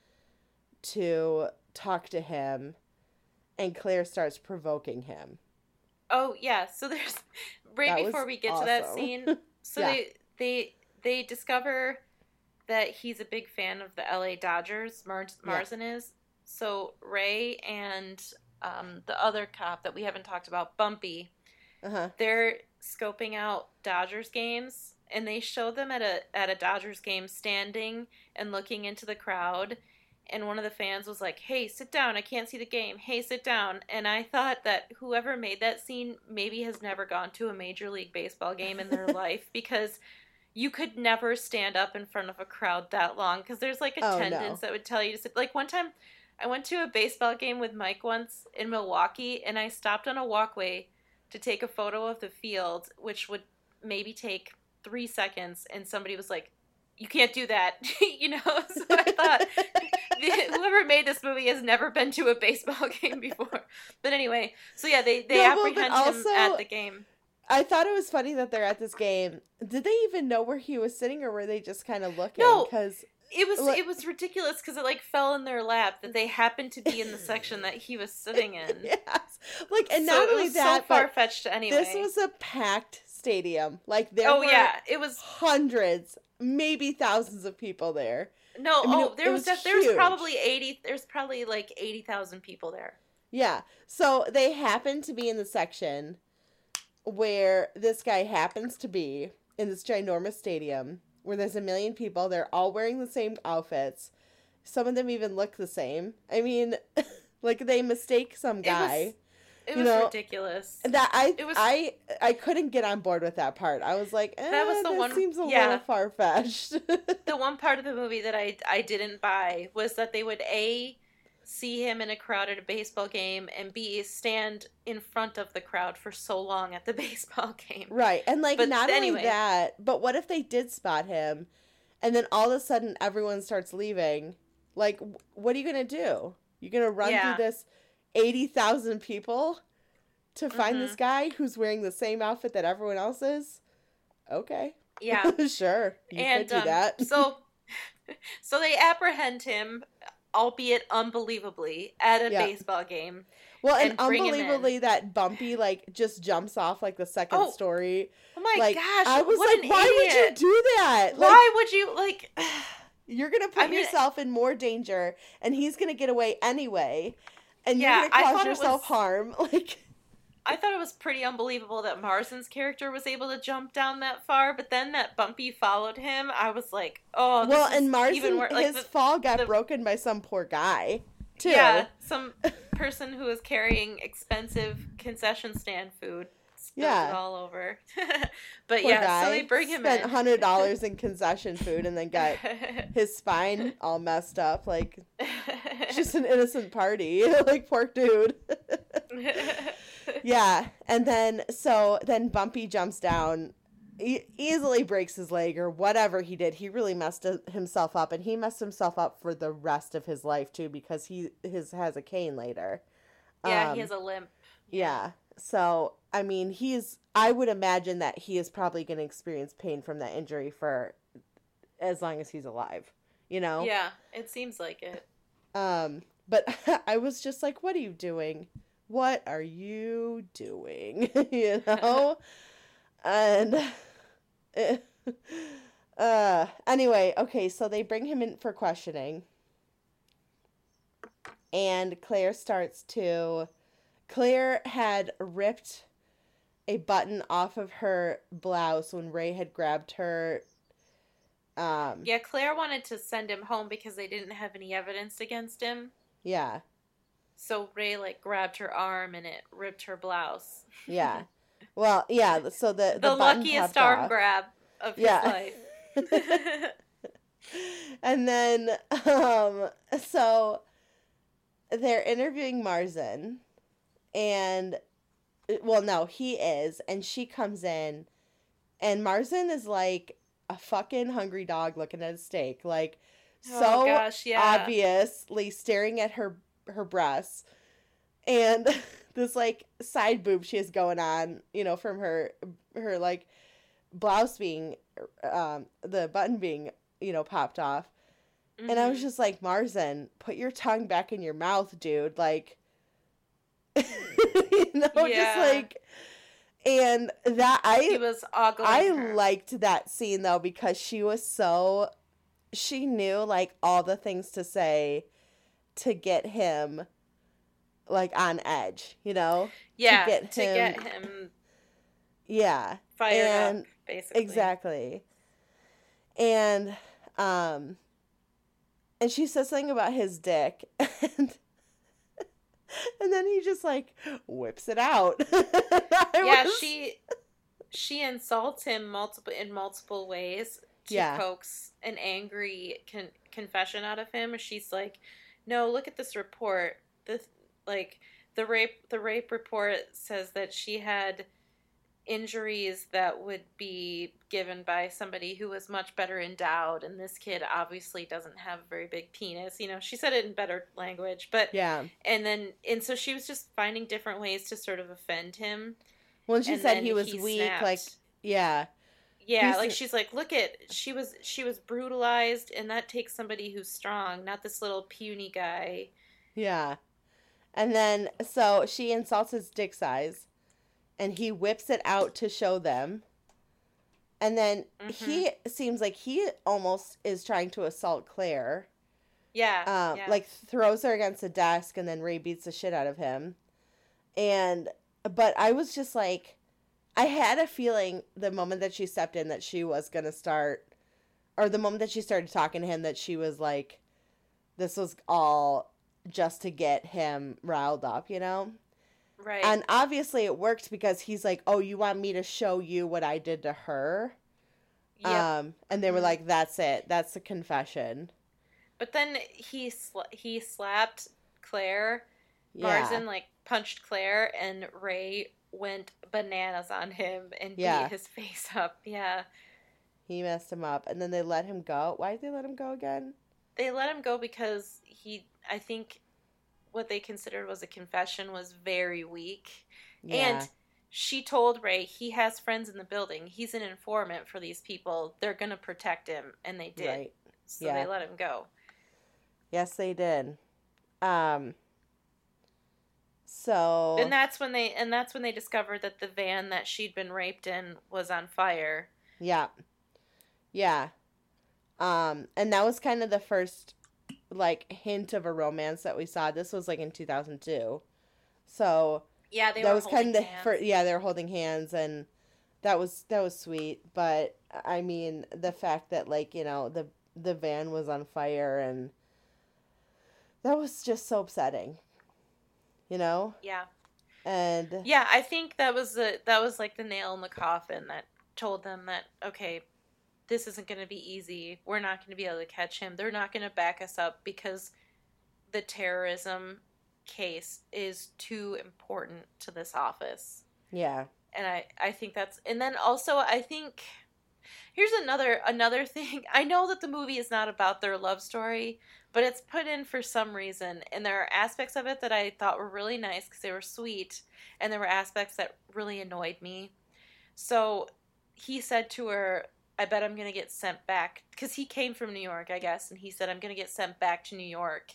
to talk to him and Claire starts provoking him. Oh yeah, so there's right That before we get to that scene. So Yeah. they they they discover that he's a big fan of the LA Dodgers. Mars, Yeah. Marzin is. So Ray and um, the other cop that we haven't talked about, Bumpy, Uh-huh. they're scoping out Dodgers games, and they show them at a at a Dodgers game standing and looking into the crowd. And one of the fans was like, "Hey, sit down! I can't see the game. Hey, sit down!" And I thought that whoever made that scene maybe has never gone to a major league baseball game in their life because you could never stand up in front of a crowd that long because there's like Oh, no. that would tell you to sit. Like one time, I went to a baseball game with Mike once in Milwaukee, and I stopped on a walkway to take a photo of the field, which would maybe take three seconds, and somebody was like, "You can't do that," you know. So I thought whoever made this movie has never been to a baseball game before. But anyway, so yeah, they they no, apprehend also, him at the game. I thought it was funny that they're at this game. Did they even know where he was sitting, or were they just kind of looking? No, because it was it was ridiculous because it like fell in their lap that they happened to be in the section that he was sitting in. yes, like and so not only that, so far fetched anyway. This was a packed stadium. Like there. Oh yeah, it was hundreds, maybe thousands of people there. No, I mean, oh, there was, was there was probably eighty. There's probably like eighty thousand people there. Yeah, so they happened to be in the section where this guy happens to be in this ginormous stadium where there's a million people. They're all wearing the same outfits. Some of them even look the same. I mean, like they mistake some guy. It was, it was ridiculous. That I it was, I I couldn't get on board with that part. I was like, eh, that was the that one. Seems a yeah, little far fetched. the one part of the movie that I I didn't buy was that they would a see him in a crowd at a baseball game and b stand in front of the crowd for so long at the baseball game. Right and like but not anyway. only that but what if they did spot him and then all of a sudden everyone starts leaving? Like what are you gonna do? You're gonna run yeah. through this 80000 people to find mm-hmm. this guy who's wearing the same outfit that everyone else is? Okay. Yeah. Sure you and could do um, that. so so they apprehend him albeit unbelievably, at a yeah. baseball game. Well, and, and unbelievably, that Bumpy like just jumps off like the second oh, story. Oh my like, gosh! I was like, why idiot. would you do that? Like, why would you like? you're gonna put I mean, yourself in more danger, and he's gonna get away anyway, and yeah, you're gonna cause yourself was... harm. Like, I thought it was pretty unbelievable that Marzin's character was able to jump down that far, but then that Bumpy followed him. I was like, oh, well, and Marzin, like, his the, fall got the, broken by some poor guy, too. Yeah, some person who was carrying expensive concession stand food. Yeah, all over. but poor yeah, guy. so they bring him spent in. hundred dollars in concession food and then got his spine all messed up. Like, just an innocent party. like poor dude yeah, and then so then Bumpy jumps down, e- easily breaks his leg or whatever he did. He really messed himself up, and he messed himself up for the rest of his life too because he his has a cane later. Yeah, um, he has a limp. Yeah. So I mean, he's. I would imagine that he is probably going to experience pain from that injury for as long as he's alive. You know. Yeah, it seems like it. Um, but I was just like, "What are you doing?" What are you doing? you know? and uh anyway, okay, so they bring him in for questioning. And Claire starts to Claire had ripped a button off of her blouse when Ray had grabbed her um Yeah, Claire wanted to send him home because they didn't have any evidence against him. Yeah. So Ray like grabbed her arm and it ripped her blouse. Yeah. Well, yeah. So the the, the luckiest arm off. grab of yeah. his life. and then, um, so they're interviewing Marzin, and well, no, he is, and she comes in, and Marzin is like a fucking hungry dog looking at a steak, like oh, so gosh, yeah. obviously staring at her her breasts and this like side boob she has going on you know from her her like blouse being um the button being you know popped off mm-hmm. and i was mm-hmm. just like Marzin, put your tongue back in your mouth dude like you know yeah. just like and that i he was ogling i her. liked that scene though because she was so she knew like all the things to say to get him like on edge, you know? Yeah. To get him, to get him Yeah. Fired and, up, basically. Exactly. And um and she says something about his dick and and then he just like whips it out. yeah, was... she she insults him multiple in multiple ways to yeah. coax an angry con- confession out of him. She's like, no, look at this report. This like the rape the rape report says that she had injuries that would be given by somebody who was much better endowed and this kid obviously doesn't have a very big penis you know she said it in better language but yeah and then and so she was just finding different ways to sort of offend him when she and said he was he weak snapped. like yeah yeah He's- like she's like look at she was she was brutalized and that takes somebody who's strong not this little puny guy Yeah. And then so she insults his dick size and he whips it out to show them. And then he seems like he almost is trying to assault Claire. yeah, Um yeah. like throws her against the desk and then Ray beats the shit out of him. And but I was just like I had a feeling the moment that she stepped in that she was going to start or the moment that she started talking to him that she was like this was all just to get him riled up, you know? right And obviously it worked because he's like, "Oh, you want me to show you what I did to her?" Yep. Um and they were Mhm. like, "That's it. That's the confession." But then he sla- he slapped Claire. Yeah. Marzin like punched Claire, and Ray went bananas on him and Yeah. beat his face up. Yeah, He messed him up and then they let him go. Why did they let him go again? they let him go because he. I think what they considered was a confession was very weak, Yeah. and she told Ray he has friends in the building. He's an informant for these people. They're gonna protect him, and they did. right. So Yeah. they let him go. Yes, they did. Um so And that's when they and that's when they discovered that the van that she'd been raped in was on fire. Yeah. Yeah. Um, and that was kind of the first like hint of a romance that we saw. This was like in 2002. So Yeah, they that were was holding kind of hands. for yeah, they were holding hands and that was that was sweet, but I mean, the fact that like, you know, the the van was on fire and that was just so upsetting. You know? Yeah. And Yeah, I think that was the that was like the nail in the coffin that told them that okay, this isn't going to be easy. We're not going to be able to catch him. They're not going to back us up because the terrorism case is too important to this office. yeah. And I I think that's and then also I think here's another another thing. I know that the movie is not about their love story, but it's put in for some reason and there are aspects of it that I thought were really nice cuz they were sweet and there were aspects that really annoyed me. So he said to her, I bet I'm to get sent back because he came from New York, I guess, and he said I'm to get sent back to New York.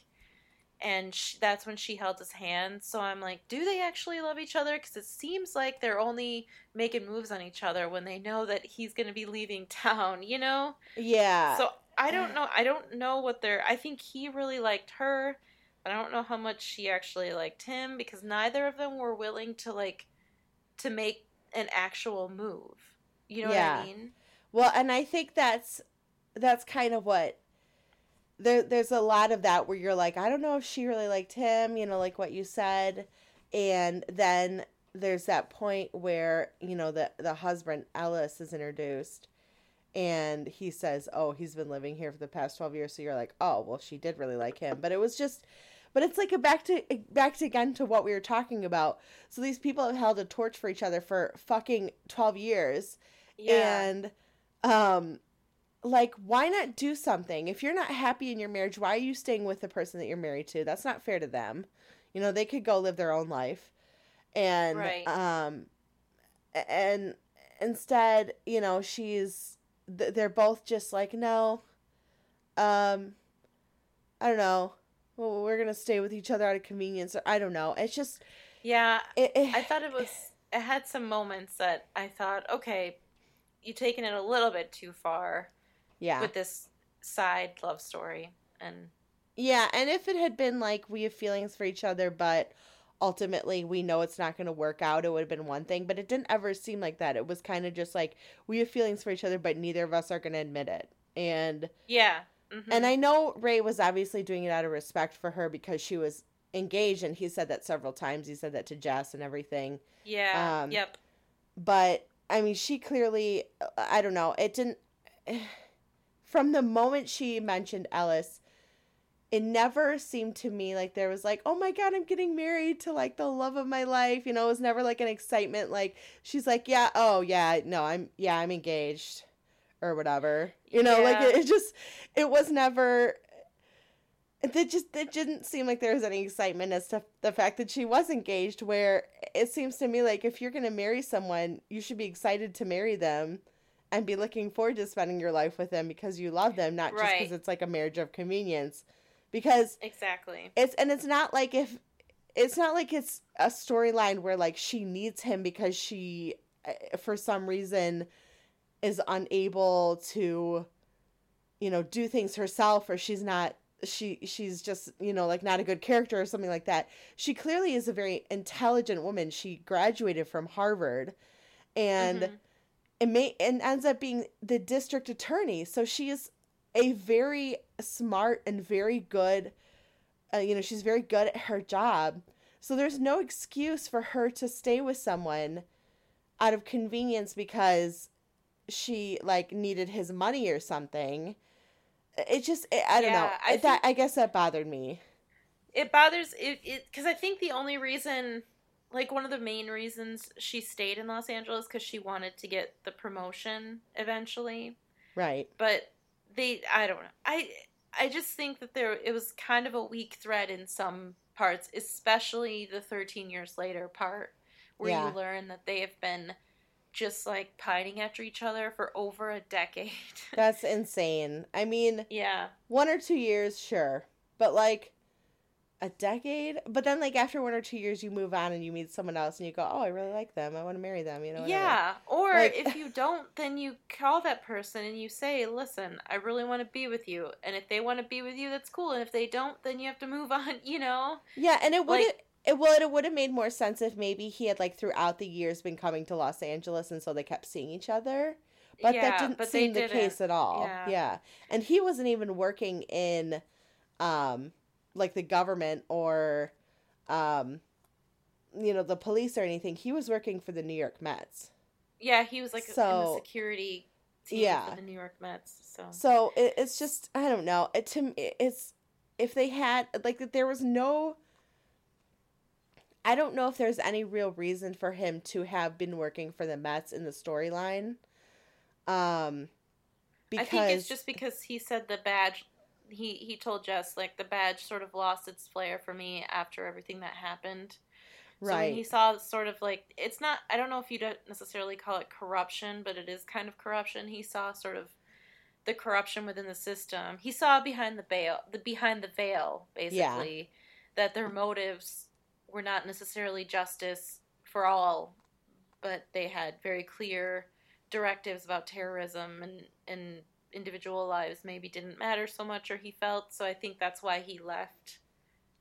And sh that's when she held his hand. So I'm like, do they actually love each other? Because it seems like they're only making moves on each other when they know that he's going to be leaving town, you know? Yeah. So I don't know. I don't know what they're. I think he really liked her, but I don't know how much she actually liked him because neither of them were willing to like to make an actual move. You know what I mean? Well, and I think that's that's kind of what there there's a lot of that where you're like, I don't know if she really liked him, you know, like what you said. And then there's that point where, you know, the the husband Ellis is introduced and he says, "Oh, he's been living here for the past 12 years." So you're like, "Oh, well, she did really like him." But it was just but it's like a back to back to again to what we were talking about. So these people have held a torch for each other for fucking 12 years Yeah. and um like why not do something if you're not happy in your marriage why are you staying with the person that you're married to that's not fair to them you know they could go live their own life and Right. um and instead you know she's they're both just like no um i don't know well, we're gonna stay with each other out of convenience or i don't know it's just yeah. it, it I thought it was. It had some moments that I thought, okay, you're taking it a little bit too far yeah with this side love story, and Yeah, and if it had been like we have feelings for each other, but ultimately we know it's not going to work out, it would have been one thing. But it didn't ever seem like that. It was kind of just like we have feelings for each other, but neither of us are going to admit it. And yeah. mhm. and I know Ray was obviously doing it out of respect for her because she was engaged, and he said that several times. He said that to Jess and everything. yeah. um, yep. But I mean, she clearly, I don't know, it didn't. From the moment she mentioned Ellis, it never seemed to me like there was like, oh my god, I'm getting married to like the love of my life. You know, it was never like an excitement. Like she's like, yeah, oh yeah, no, I'm yeah, I'm engaged or whatever. You know, yeah. like it, it, just it was never. It just it didn't seem like there was any excitement as to the fact that she was engaged. Where it seems to me like if you're gonna marry someone, you should be excited to marry them and be looking forward to spending your life with them because you love them, not just because it's like a marriage of convenience. Because exactly, it's and it's not like if it's not like it's a storyline where like she needs him because she, eh, for some reason, is unable to, you know, do things herself or she's not she she's just you know like not a good character or something like that. She clearly is a very intelligent woman. She graduated from harvard and mm-hmm it may and ends up being the district attorney. So she is a very smart and very good. Uh, you know, she's very good at her job. So there's no excuse for her to stay with someone out of convenience because she like needed his money or something. It just it, I don't yeah, know. I that I guess that bothered me. It bothers it because I think the only reason like one of the main reasons she stayed in Los Angeles because she wanted to get the promotion eventually. Right. But they, I don't know. I, I just think that there it was kind of a weak thread in some parts, especially the 13 years later part where yeah. you learn that they have been just like pining after each other for over a decade. That's insane. I mean, yeah. One or two years, sure. But like a decade but then like after one or two years you move on and you meet someone else and you go oh i really like them i want to marry them you know whatever. yeah or like, if you don't then you call that person and you say listen i really want to be with you and if they want to be with you that's cool and if they don't then you have to move on you know yeah and it would like, it well it would have made more sense if maybe he had like throughout the years been coming to los angeles and so they kept seeing each other but yeah, that didn't but seem the didn't. case at all yeah. yeah and he wasn't even working in um like the government or um you know the police or anything he was working for the new york mets. Yeah he was like so, in the security team yeah. for the new york mets so. So it, it's just i don't know. It to it's if they had like that there was no i don't know if there's any real reason for him to have been working for the mets in the storyline. Um because I think it's just because he said the badge he he told Jess like the badge sort of lost its flair for me after everything that happened. Right. So when he saw sort of like it's not I don't know if you'd necessarily call it corruption, but it is kind of corruption. He saw sort of the corruption within the system. He saw behind the veil, the behind the veil, basically, yeah. that their motives were not necessarily justice for all, but they had very clear directives about terrorism and and individual lives maybe didn't matter so much or he felt so i think that's why he left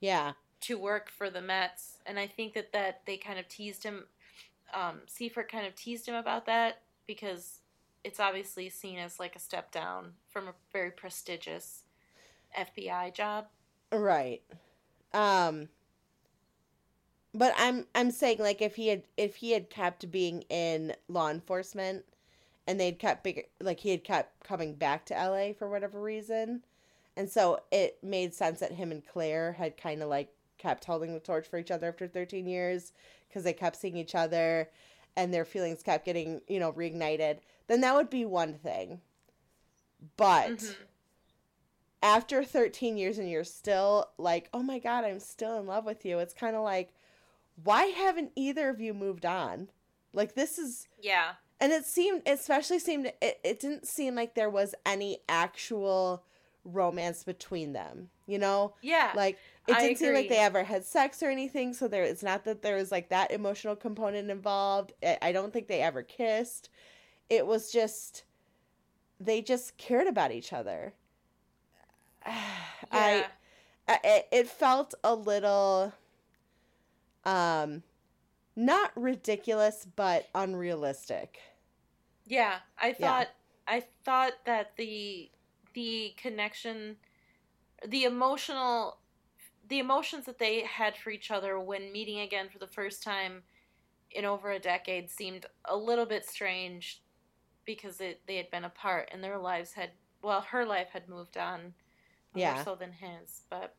yeah. to work for the mets. And i think that that they kind of teased him um siefert kind of teased him about that because it's obviously seen as like a step down from a very prestigious fbi job. Right. Um but i'm i'm saying like if he had if he had kept being in law enforcement and they'd kept big like he had kept coming back to LA for whatever reason. And so it made sense that him and Claire had kind of like kept holding the torch for each other after 13 years because they kept seeing each other and their feelings kept getting, you know, reignited. Then that would be one thing. But mm-hmm. after 13 years and you're still like, "Oh my god, I'm still in love with you." It's kind of like why haven't either of you moved on? Like this is Yeah and it seemed especially seemed it, it didn't seem like there was any actual romance between them you know? Yeah like it didn't seem like they ever had sex or anything so there it's not that there was like that emotional component involved. I, I don't think they ever kissed. It was just they just cared about each other. Yeah. I, I it felt a little um not ridiculous but unrealistic yeah, I thought yeah. I thought that the the connection the emotional the emotions that they had for each other when meeting again for the first time in over a decade seemed a little bit strange because it, they had been apart and their lives had well her life had moved on Yeah. more so than his. But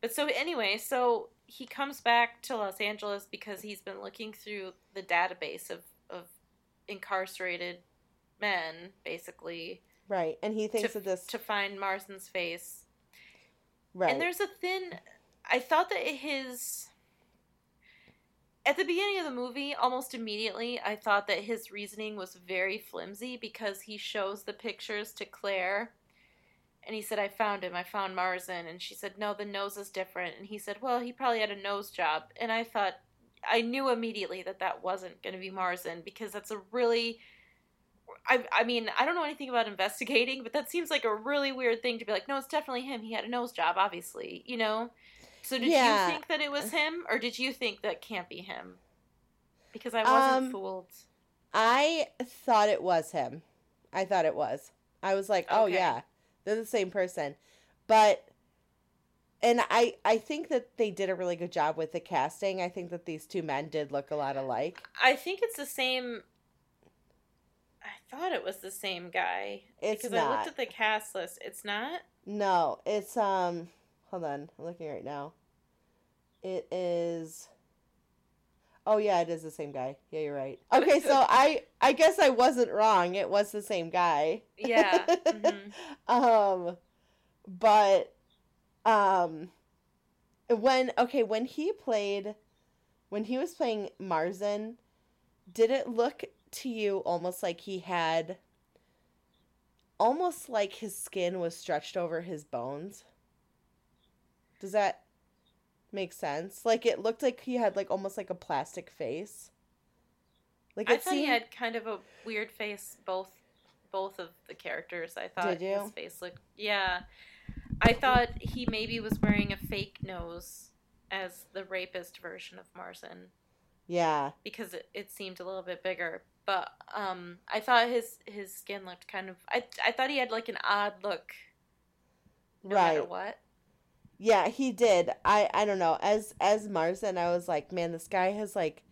but so anyway, so he comes back to Los Angeles because he's been looking through the database of of incarcerated men, basically, Right. And he thinks to, that this to find Marzin's face. right. And there's a thin. I thought that his. At the beginning of the movie, almost immediately, I thought that his reasoning was very flimsy because he shows the pictures to Claire. And he said, I found him. I found Marzin. And she said, No, the nose is different. And he said, Well, he probably had a nose job. And I thought, I knew immediately that that wasn't going to be Marzin because that's a really. I, I mean, I don't know anything about investigating, but that seems like a really weird thing to be like, no, it's definitely him. He had a nose job, obviously, you know? So did Yeah. you think that it was him, or did you think that can't be him? Because I wasn't Um, fooled. I thought it was him. I thought it was. I was like, oh Okay. yeah, they're the same person. But and I I think that they did a really good job with the casting. I think that these two men did look a lot alike. I think it's the same. I thought it was the same guy. It's because I looked at the cast list. It's not? No, it's um hold on, I'm looking right now. It is Oh yeah, it is the same guy. Yeah, you're right. Okay, so I I guess I wasn't wrong. It was the same guy. Yeah. mhm. um but um when okay, when he played when he was playing Marzin, did it look to you almost like he had almost like his skin was stretched over his bones? Does that make sense? Like it looked like he had like almost like a plastic face. Like I thought he had kind of a weird face, both both of the characters. I thought Did you? his face looked. Yeah. I thought he maybe was wearing a fake nose as the rapist version of Marzin. yeah. because it, it seemed a little bit bigger. But um, I thought his his skin looked kind of. I I thought he had like an odd look. No right. what. Yeah, he did. I I don't know. As as Marzin, I was like, man, this guy has like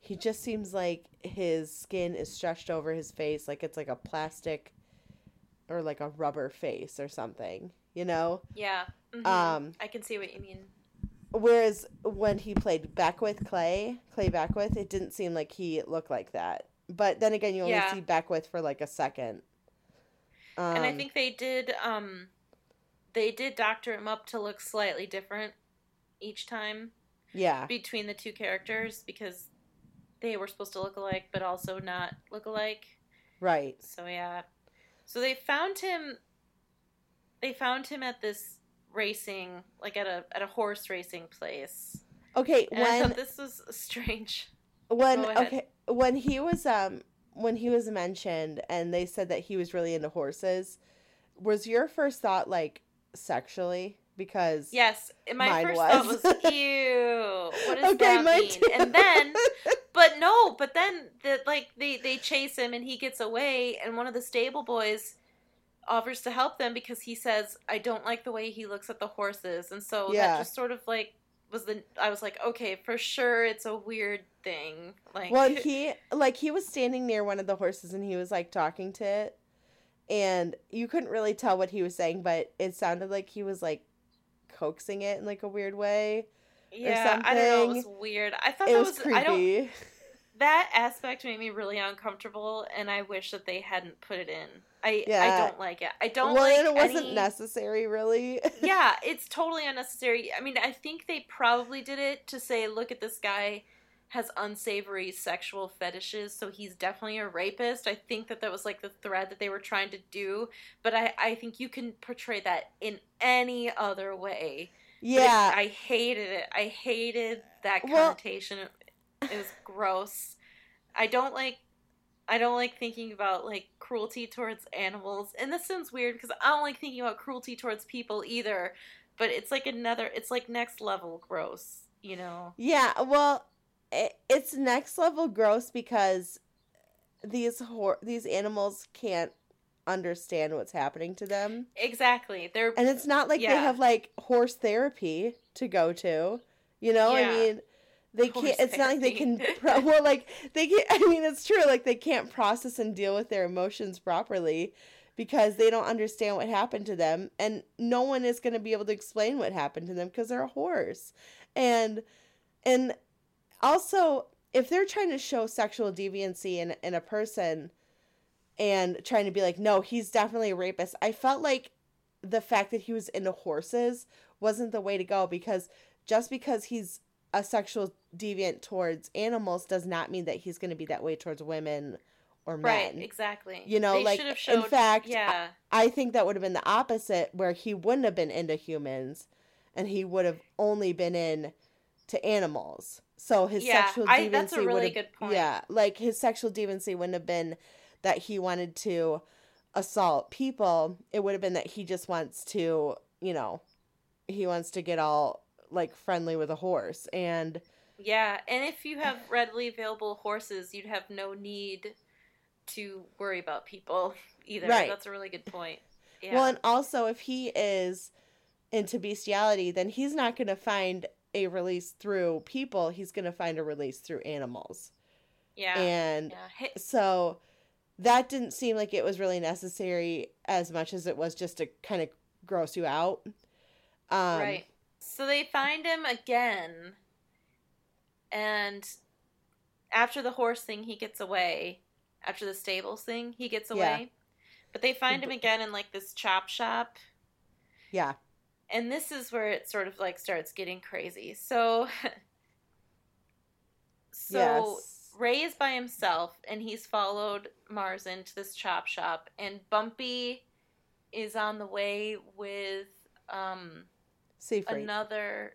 he just seems like his skin is stretched over his face like it's like a plastic or like a rubber face or something, you know? Yeah. mhm. Um I can see what you mean. whereas when he played Beckwith Clay, Clay Beckwith, it didn't seem like he looked like that. But then again, you only Yeah. see Beckwith for like a second. Um, and I think they did um, they did doctor him up to look slightly different each time yeah, between the two characters because they were supposed to look alike but also not look alike. right. So yeah. So they found him they found him at this racing like at a at a horse racing place. Okay, And when this was strange. when okay when he was um when he was mentioned and they said that he was really into horses was your first thought like sexually because Yes, my first was. thought was ew. What does Okay, that mean? too. And then but no, but then the like they they chase him and he gets away and one of the stable boys offers to help them because he says I don't like the way he looks at the horses. And so Yeah. that just sort of like was the I was like, okay, for sure it's a weird thing. Like well he like he was standing near one of the horses and he was like talking to it and you couldn't really tell what he was saying but it sounded like he was like coaxing it in like a weird way Yeah, I don't know. It was weird. I thought it that was was, I don't creepy that aspect made me really uncomfortable, and I wish that they hadn't put it in. I I don't like it. I don't well like it wasn't any- necessary really yeah, it's totally unnecessary. I mean, I think they probably did it to say, look at this guy has unsavory sexual fetishes, so he's definitely a rapist. I think that that was like the thread that they were trying to do, but I I think you can portray that in any other way. But it- yeah I hated it. I hated that Well- connotation. It- was gross. I don't like I don't like thinking about like cruelty towards animals. And this sounds weird because I don't like thinking about cruelty towards people either, but it's like another it's like next level gross, you know. Yeah, well, it, it's next level gross because these hor- these animals can't understand what's happening to them, Exactly. They're and it's not like they have like horse therapy to go to. You know, I mean, they can't. It's not like they can. Pro- well, like they can. I mean, it's true. Like they can't process and deal with their emotions properly because they don't understand what happened to them and no one is going to be able to explain what happened to them because they're a horse and and also if they're trying to show sexual deviancy in in a person and trying to be like no he's definitely a rapist i felt like the fact that he was into horses wasn't the way to go because just because he's a sexual deviant towards animals does not mean that he's going to be that way towards women or men. Right, exactly. You know, They like showed- in fact, yeah, I think that would have been the opposite, where he wouldn't have been into humans, and he would have only been in to animals. So his Yeah, sexual deviancy I- that's a would really good point. Yeah, like his sexual deviancy wouldn't have been that he wanted to assault people. It would have been that he just wants to, you know, he wants to get all like friendly with a horse, and yeah. And if you have readily available horses, you'd have no need to worry about people either. Right. That's a really good point. Yeah. Well, and also if he is into bestiality, then he's not going to find a release through people. He's going to find a release through animals. yeah. And yeah. So that didn't seem like it was really necessary as much as it was just to kind of gross you out. Um, right. So they find him again, and after the horse thing, he gets away. After the stables thing, he gets Yeah. away. But they find him again in like this chop shop, Yeah. and this is where it sort of like starts getting crazy. So, so yes. Ray is by himself, and he's followed Mars into this chop shop, and Bumpy is on the way with um Siefert. another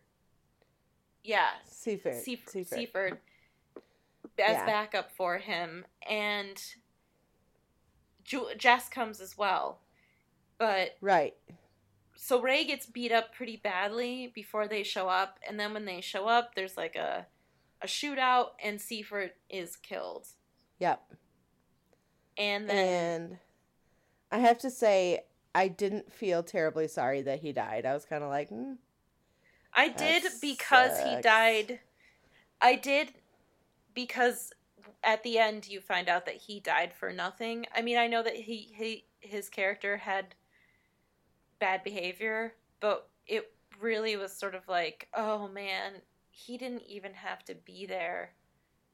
yeah Siefert. Seaf- Siefert. Siefert as Yeah. backup for him and Ju- Jess comes as well but Right. so Ray gets beat up pretty badly before they show up and then when they show up there's like a a shootout and Siefert is killed Yep. and then And I have to say, I didn't feel terribly sorry that he died. I was kind of like, mm, I did because he died. I did because at the end you find out that he died for nothing. I mean, I know that he, he his character had bad behavior, but it really was sort of like, oh man, he didn't even have to be there.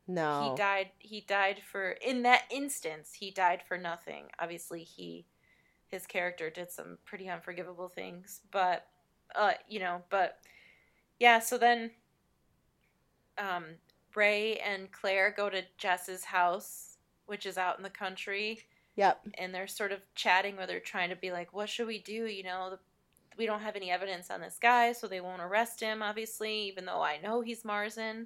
no. He died he died for in that instance, he died for nothing. Obviously, he his character did some pretty unforgivable things, but uh, you know, but yeah, so then um Ray and Claire go to Jess's house, which is out in the country, Yep. and they're sort of chatting where they're trying to be like, what should we do? You know, the, we don't have any evidence on this guy, so they won't arrest him, obviously, even though I know he's Marzin.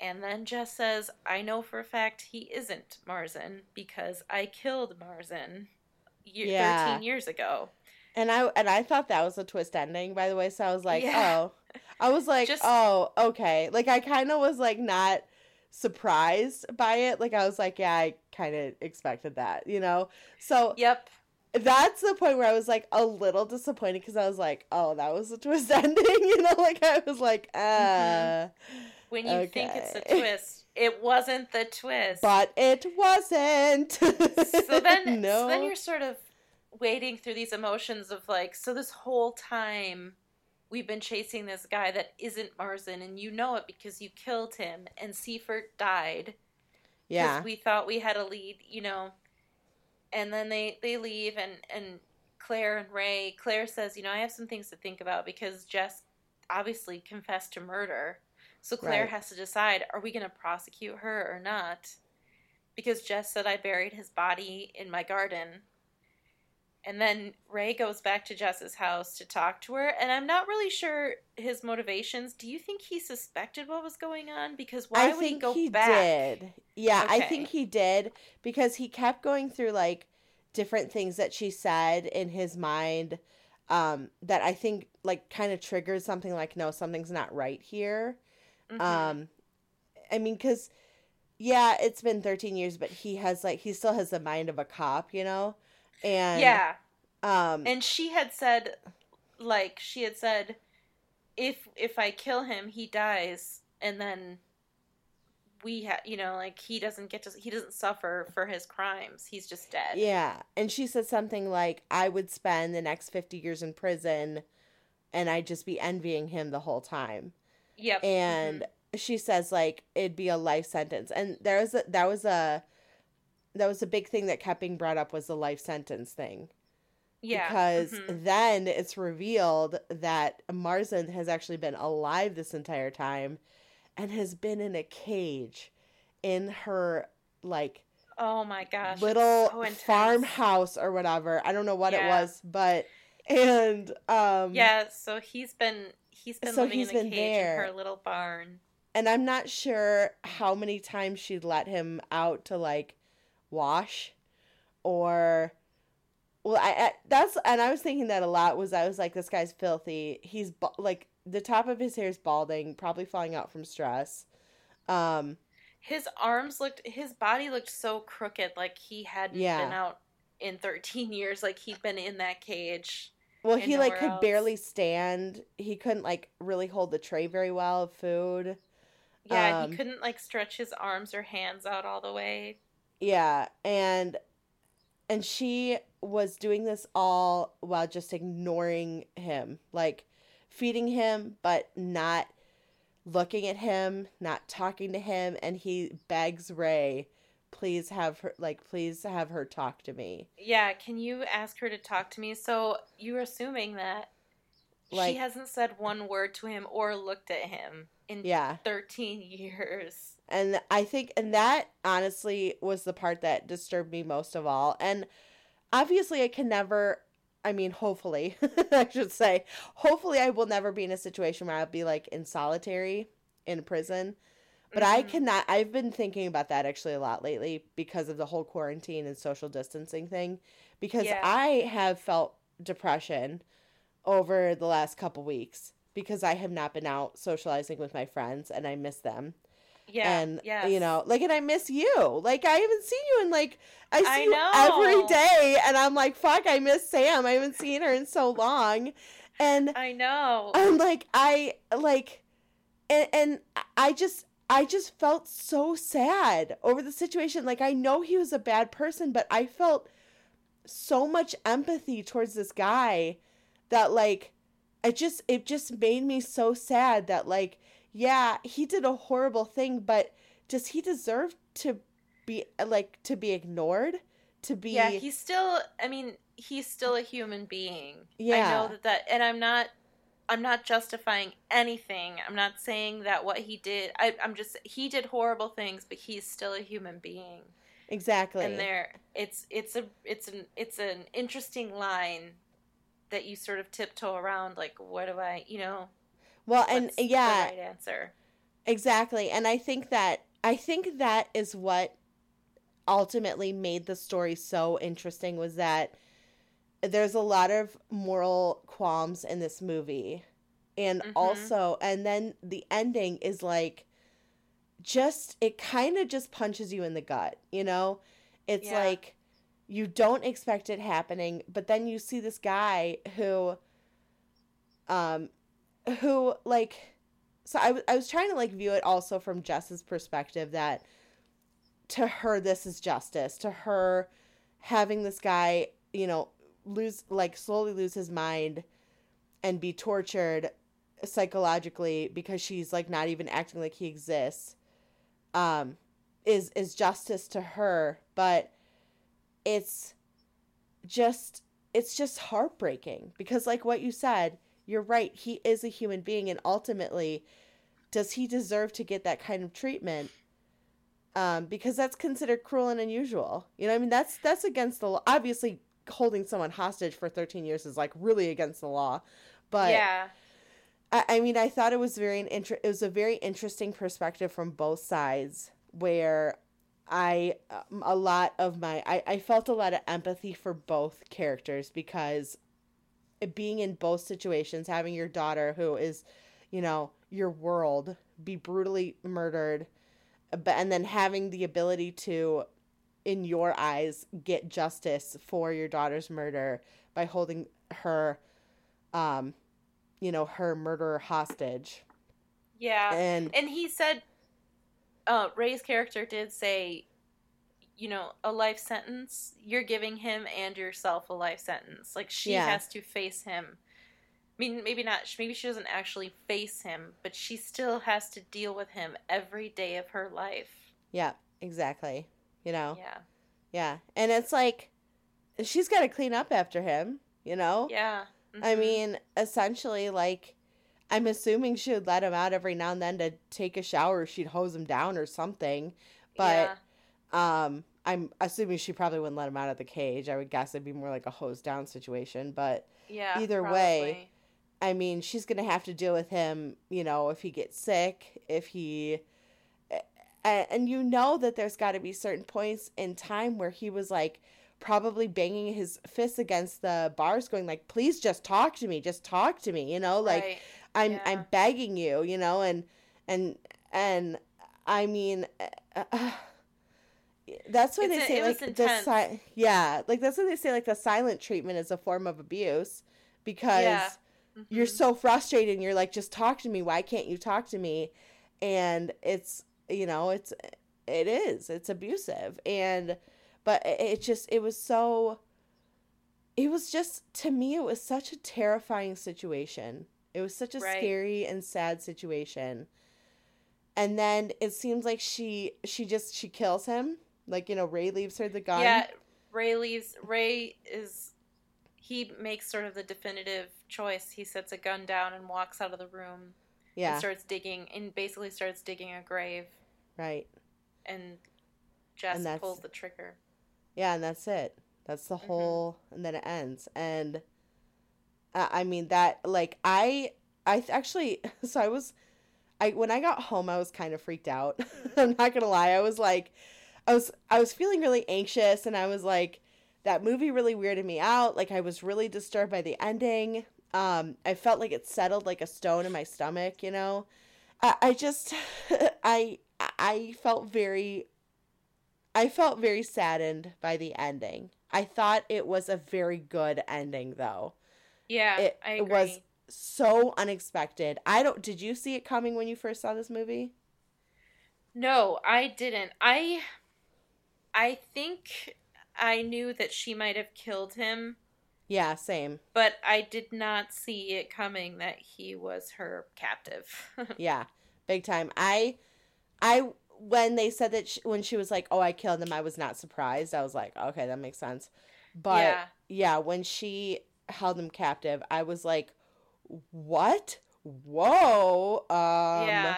And then Jess says, I know for a fact he isn't Marzin because I killed Marzin year, Yeah. 13 years ago. And I and I thought that was a twist ending, by the way. So I was like, Yeah. oh, I was like, Just- oh, okay. Like I kind of was like not surprised by it. Like I was like, yeah, I kind of expected that, you know. So Yep. that's the point where I was like a little disappointed because I was like, oh, that was a twist ending, you know. Like I was like, uh, Mhm. When you think it's a twist, it wasn't the twist. but it wasn't. so then no, so then you're sort of wading through these emotions of like so this whole time we've been chasing this guy that isn't Marzin and you know it because you killed him and Siefert died. yeah, we thought we had a lead you know and then they they leave and and Claire and Ray Claire says you know I have some things to think about because Jess obviously confessed to murder so Claire Right. has to decide are we going to prosecute her or not because Jess said I buried his body in my garden. And then Ray goes back to Jess's house to talk to her, and I'm not really sure his motivations. Do you think he suspected what was going on? Because why I would he think go he back? did. Yeah, I think he did because he kept going through like different things that she said in his mind um that I think like kind of triggered something like no something's not right here. Mhm. Um I mean cuz yeah, it's been 13 years but he has like he still has the mind of a cop, you know? And yeah, um and she had said, like she had said, if if I kill him, he dies, and then we have, you know, like he doesn't get to, he doesn't suffer for his crimes. He's just dead. Yeah. And she said something like, I would spend the next 50 years in prison and I'd just be envying him the whole time. Yep. And Mhm. she says like it'd be a life sentence. And there was a that was a that was a big thing that kept being brought up was the life sentence thing. yeah. Because Mhm. then it's revealed that Marzin has actually been alive this entire time and has been in a cage in her like oh my gosh. little so farmhouse or whatever. I don't know what it was, but and um Yeah, so he's been he's been So living he's in a been cage there. in her little barn. and I'm not sure how many times she'd let him out to like wash or well I, I that's and I was thinking that a lot was I was like this guy's filthy he's ba- like the top of his hair is balding probably falling out from stress um His arms looked his body looked so crooked like he hadn't Yeah. been out in 13 years like he'd been in that cage. Well he like could else. barely stand he couldn't like really hold the tray very well of food Yeah, Um, he couldn't like stretch his arms or hands out all the way. Yeah, and and she was doing this all while just ignoring him, like feeding him but not looking at him, not talking to him, and he begs Ray, please have her like please have her talk to me. Yeah, can you ask her to talk to me? So you're assuming that Like- she hasn't said one word to him or looked at him in Yeah. 13 years. And I think, and that honestly was the part that disturbed me most of all. And obviously, I can never, I mean, hopefully, I should say, hopefully, I will never be in a situation where I'll be like in solitary in prison. But I Mhm. cannot, I've been thinking about that actually a lot lately because of the whole quarantine and social distancing thing. Because Yeah. I have felt depression over the last couple weeks because I have not been out socializing with my friends and I miss them Yeah, and yes. you know like and i miss you like i haven't seen you in like i see I you every day and i'm like fuck i miss sam i haven't seen her in so long and I know. i'm like i like and, and i just i just felt so sad over the situation like i know he was a bad person but i felt so much empathy towards this guy that like it just it just made me so sad that like yeah he did a horrible thing but does he deserve to be like to be ignored to be Yeah, he's still. I mean, he's still a human being. Yeah. I know that that, and I'm not. I'm not justifying anything. I'm not saying that what he did. I, I'm just he did horrible things, but he's still a human being. exactly And there, it's it's a it's an it's an interesting line that you sort of tiptoe around. Like, what do I, you know? well and yeah right answer. Exactly. And I think that I think that is what ultimately made the story so interesting was that there's a lot of moral qualms in this movie. And Mhm. also and then the ending is like just it kind of just punches you in the gut, you know? It's Yeah. like you don't expect it happening, but then you see this guy who um who like so I, w- I was trying to like view it also from Jess's perspective that to her this is justice to her having this guy you know lose like slowly lose his mind and be tortured psychologically because she's like not even acting like he exists um is is justice to her. But it's just it's just heartbreaking because like what you said you're right he is a human being and ultimately does he deserve to get that kind of treatment? Um because that's considered cruel and unusual. You know i mean that's that's against the law. Obviously holding someone hostage for 13 years is like really against the law. But yeah, I, I mean, I thought it was very an inter- it was a very interesting perspective from both sides where I um, a lot of my I, I felt a lot of empathy for both characters because being in both situations, having your daughter who is, you know, your world be brutally murdered, but and then having the ability to, in your eyes, get justice for your daughter's murder by holding her, um, you know, her murderer hostage. yeah. And And he said, uh, Ray's character did say, you know, a life sentence. You're giving him and yourself a life sentence. Like she Yeah. has to face him. I mean, maybe not. Maybe she doesn't actually face him, but she still has to deal with him every day of her life. Yeah, exactly. You know. Yeah. Yeah. And it's like she's got to clean up after him, you know? Yeah. I Mhm. mean, essentially like I'm assuming she would let him out every now and then to take a shower, she'd hose him down or something. But yeah. um I'm assuming she probably wouldn't let him out of the cage. I would guess it'd be more like a hose down situation, but yeah. either way. I mean, she's going to have to deal with him, you know, if he gets sick, if he. A- And you know that there's got to be certain points in time where he was like probably banging his fists against the bars, going like, please just talk to me, just talk to me, you know, like Right. I'm yeah. I'm begging you, you know, and and and I mean, uh, that's why It's they a- say like the si- yeah, like that's why they say like the silent treatment is a form of abuse because Yeah. you're Mhm. so frustrated and you're like just talk to me why can't you talk to me and it's you know it's it is it's abusive and but it just it was so it was just to me it was such a terrifying situation it was such a Right. scary and sad situation and then it seems like she she just she kills him like you know ray leaves her the gun Yeah, Ray leaves. Ray is. He makes sort of the definitive choice. He sets a gun down and walks out of the room yeah and starts digging, and basically starts digging a grave. right And Jess And pulls the trigger. Yeah, and that's it. That's the Mhm. whole, and then it ends. And uh, I mean that, like I, I actually, so I was, I when I got home, I was kind of freaked out. I'm not gonna lie, I was like, I was, I was feeling really anxious, and I was like, that movie really weirded me out. Like I was really disturbed by the ending. Um, I felt like it settled like a stone in my stomach. You know, I, I just, I, I felt very I felt very saddened by the ending. I thought it was a very good ending though. Yeah, It- I it was- So unexpected. I don't did you see it coming when you first saw this movie? No, I didn't. I I think I knew that she might have killed him, Yeah, same. but I did not see it coming that he was her captive. Yeah, big time. I I when they said that she, when she was like, "Oh, I killed him," I was not surprised. I was like, "Okay, that makes sense." But yeah. yeah, when she held him captive, I was like, "What? Whoa." Um yeah.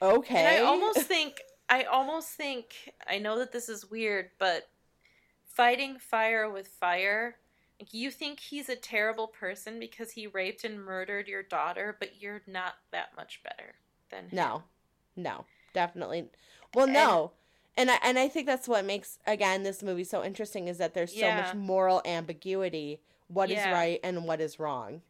okay. And I almost think I almost think I know that this is weird, but fighting fire with fire, you think he's a terrible person because he raped and murdered your daughter, but you're not that much better than him. No, no, definitely. Well, And- no, and I and I think that's what makes again this movie so interesting is that there's so much moral ambiguity. What is Yeah. right and what is wrong?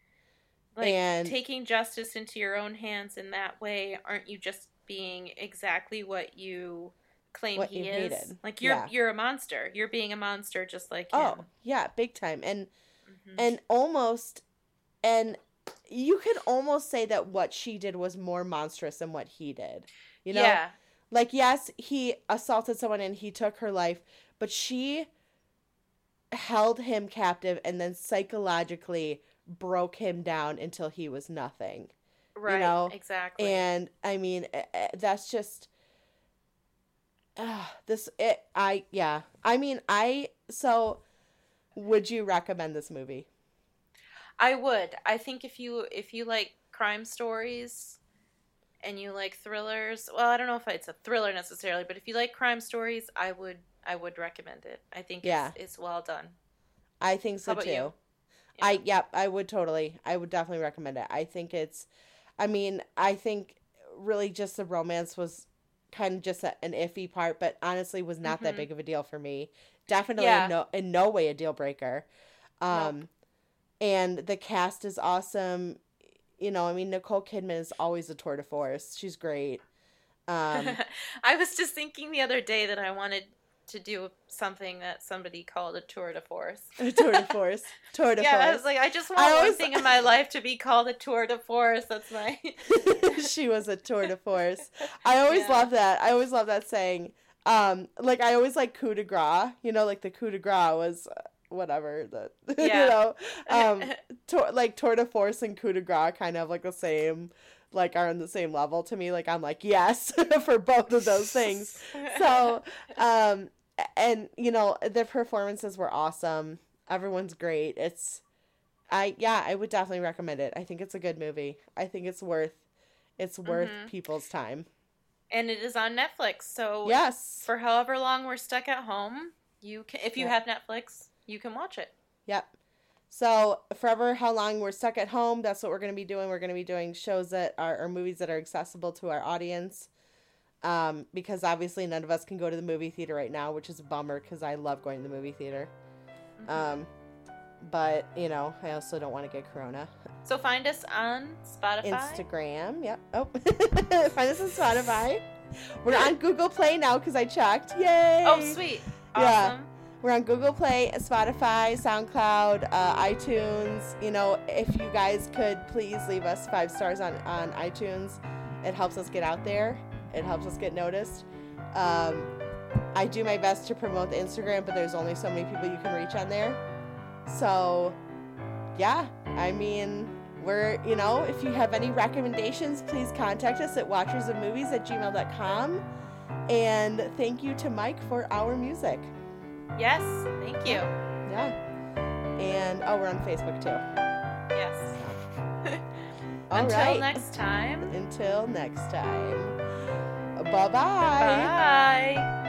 Like and- taking justice into your own hands in that way, aren't you just being exactly what you claim What he you is? hated. Like you're Yeah. you're a monster. You're being a monster just like him. Oh, yeah, big time. And Mhm. and almost and you could almost say that what she did was more monstrous than what he did. You know, yeah. like yes, he assaulted someone and he took her life, but she held him captive and then psychologically broke him down until he was nothing. Right. know, exactly. And I mean, eh, eh, that's just uh, this it I yeah. I mean, I so would you recommend this movie? I would. I think if you if you like crime stories and you like thrillers, well, I don't know if it's a thriller necessarily, but if you like crime stories, I would I would recommend it. I think Yeah. it's it's well done. I think so too. you? I yep, I would totally. I would definitely recommend it. I think it's I mean, I think really just the romance was kind of just a, an iffy part, but honestly was not that Mhm. big of a deal for me. Definitely Yeah. in no in no way a deal breaker. Um and the cast is awesome. You know, I mean Nicole Kidman is always a tour de force. She's great. Um I was just thinking the other day that I wanted to do something that somebody called a tour de force. A tour de force. Tour de yeah, force. I was like, I just want I one thing in my life to be called a tour de force. That's my. she was a tour de force. I always Yeah. love that. I always love that saying. Um, like I always like coup de grace. You know, like the coup de grace was uh, whatever the Yeah. you know um like tour de force and coup de grace kind of like the same like are on the same level to me like i'm like yes for both of those things so um and you know the performances were awesome everyone's great it's i yeah i would definitely recommend it i think it's a good movie i think it's worth it's worth Mhm. people's time and it is on Netflix. So yes for however long we're stuck at home, you can if you Yeah. have Netflix, you can watch it. Yep. So forever, how long we're stuck at home? That's what we're gonna be doing. We're gonna be doing shows that are or movies that are accessible to our audience. Um, because obviously none of us can go to the movie theater right now, which is a bummer because I love going to the movie theater. Um, but you know, I also don't want to get corona. So find us on Spotify. Instagram, yep. Oh, find us on Spotify. We're on Google Play now because I checked. Yay! Oh, sweet. Yeah. Awesome. We're on Google Play, Spotify, SoundCloud, uh, iTunes. You know, if you guys could please leave us five stars on, on iTunes, it helps us get out there. It helps us get noticed. Um, I do my best to promote the Instagram, but there's only so many people you can reach on there. So, yeah, I mean, we're, you know, if you have any recommendations, please contact us at watchersofmovies at gmail.com. And thank you to Mike for our music. Yes. Thank you. Yeah. And oh, we're on Facebook too. Yes. All Until right. next time. Until next time. Bye-bye. Bye.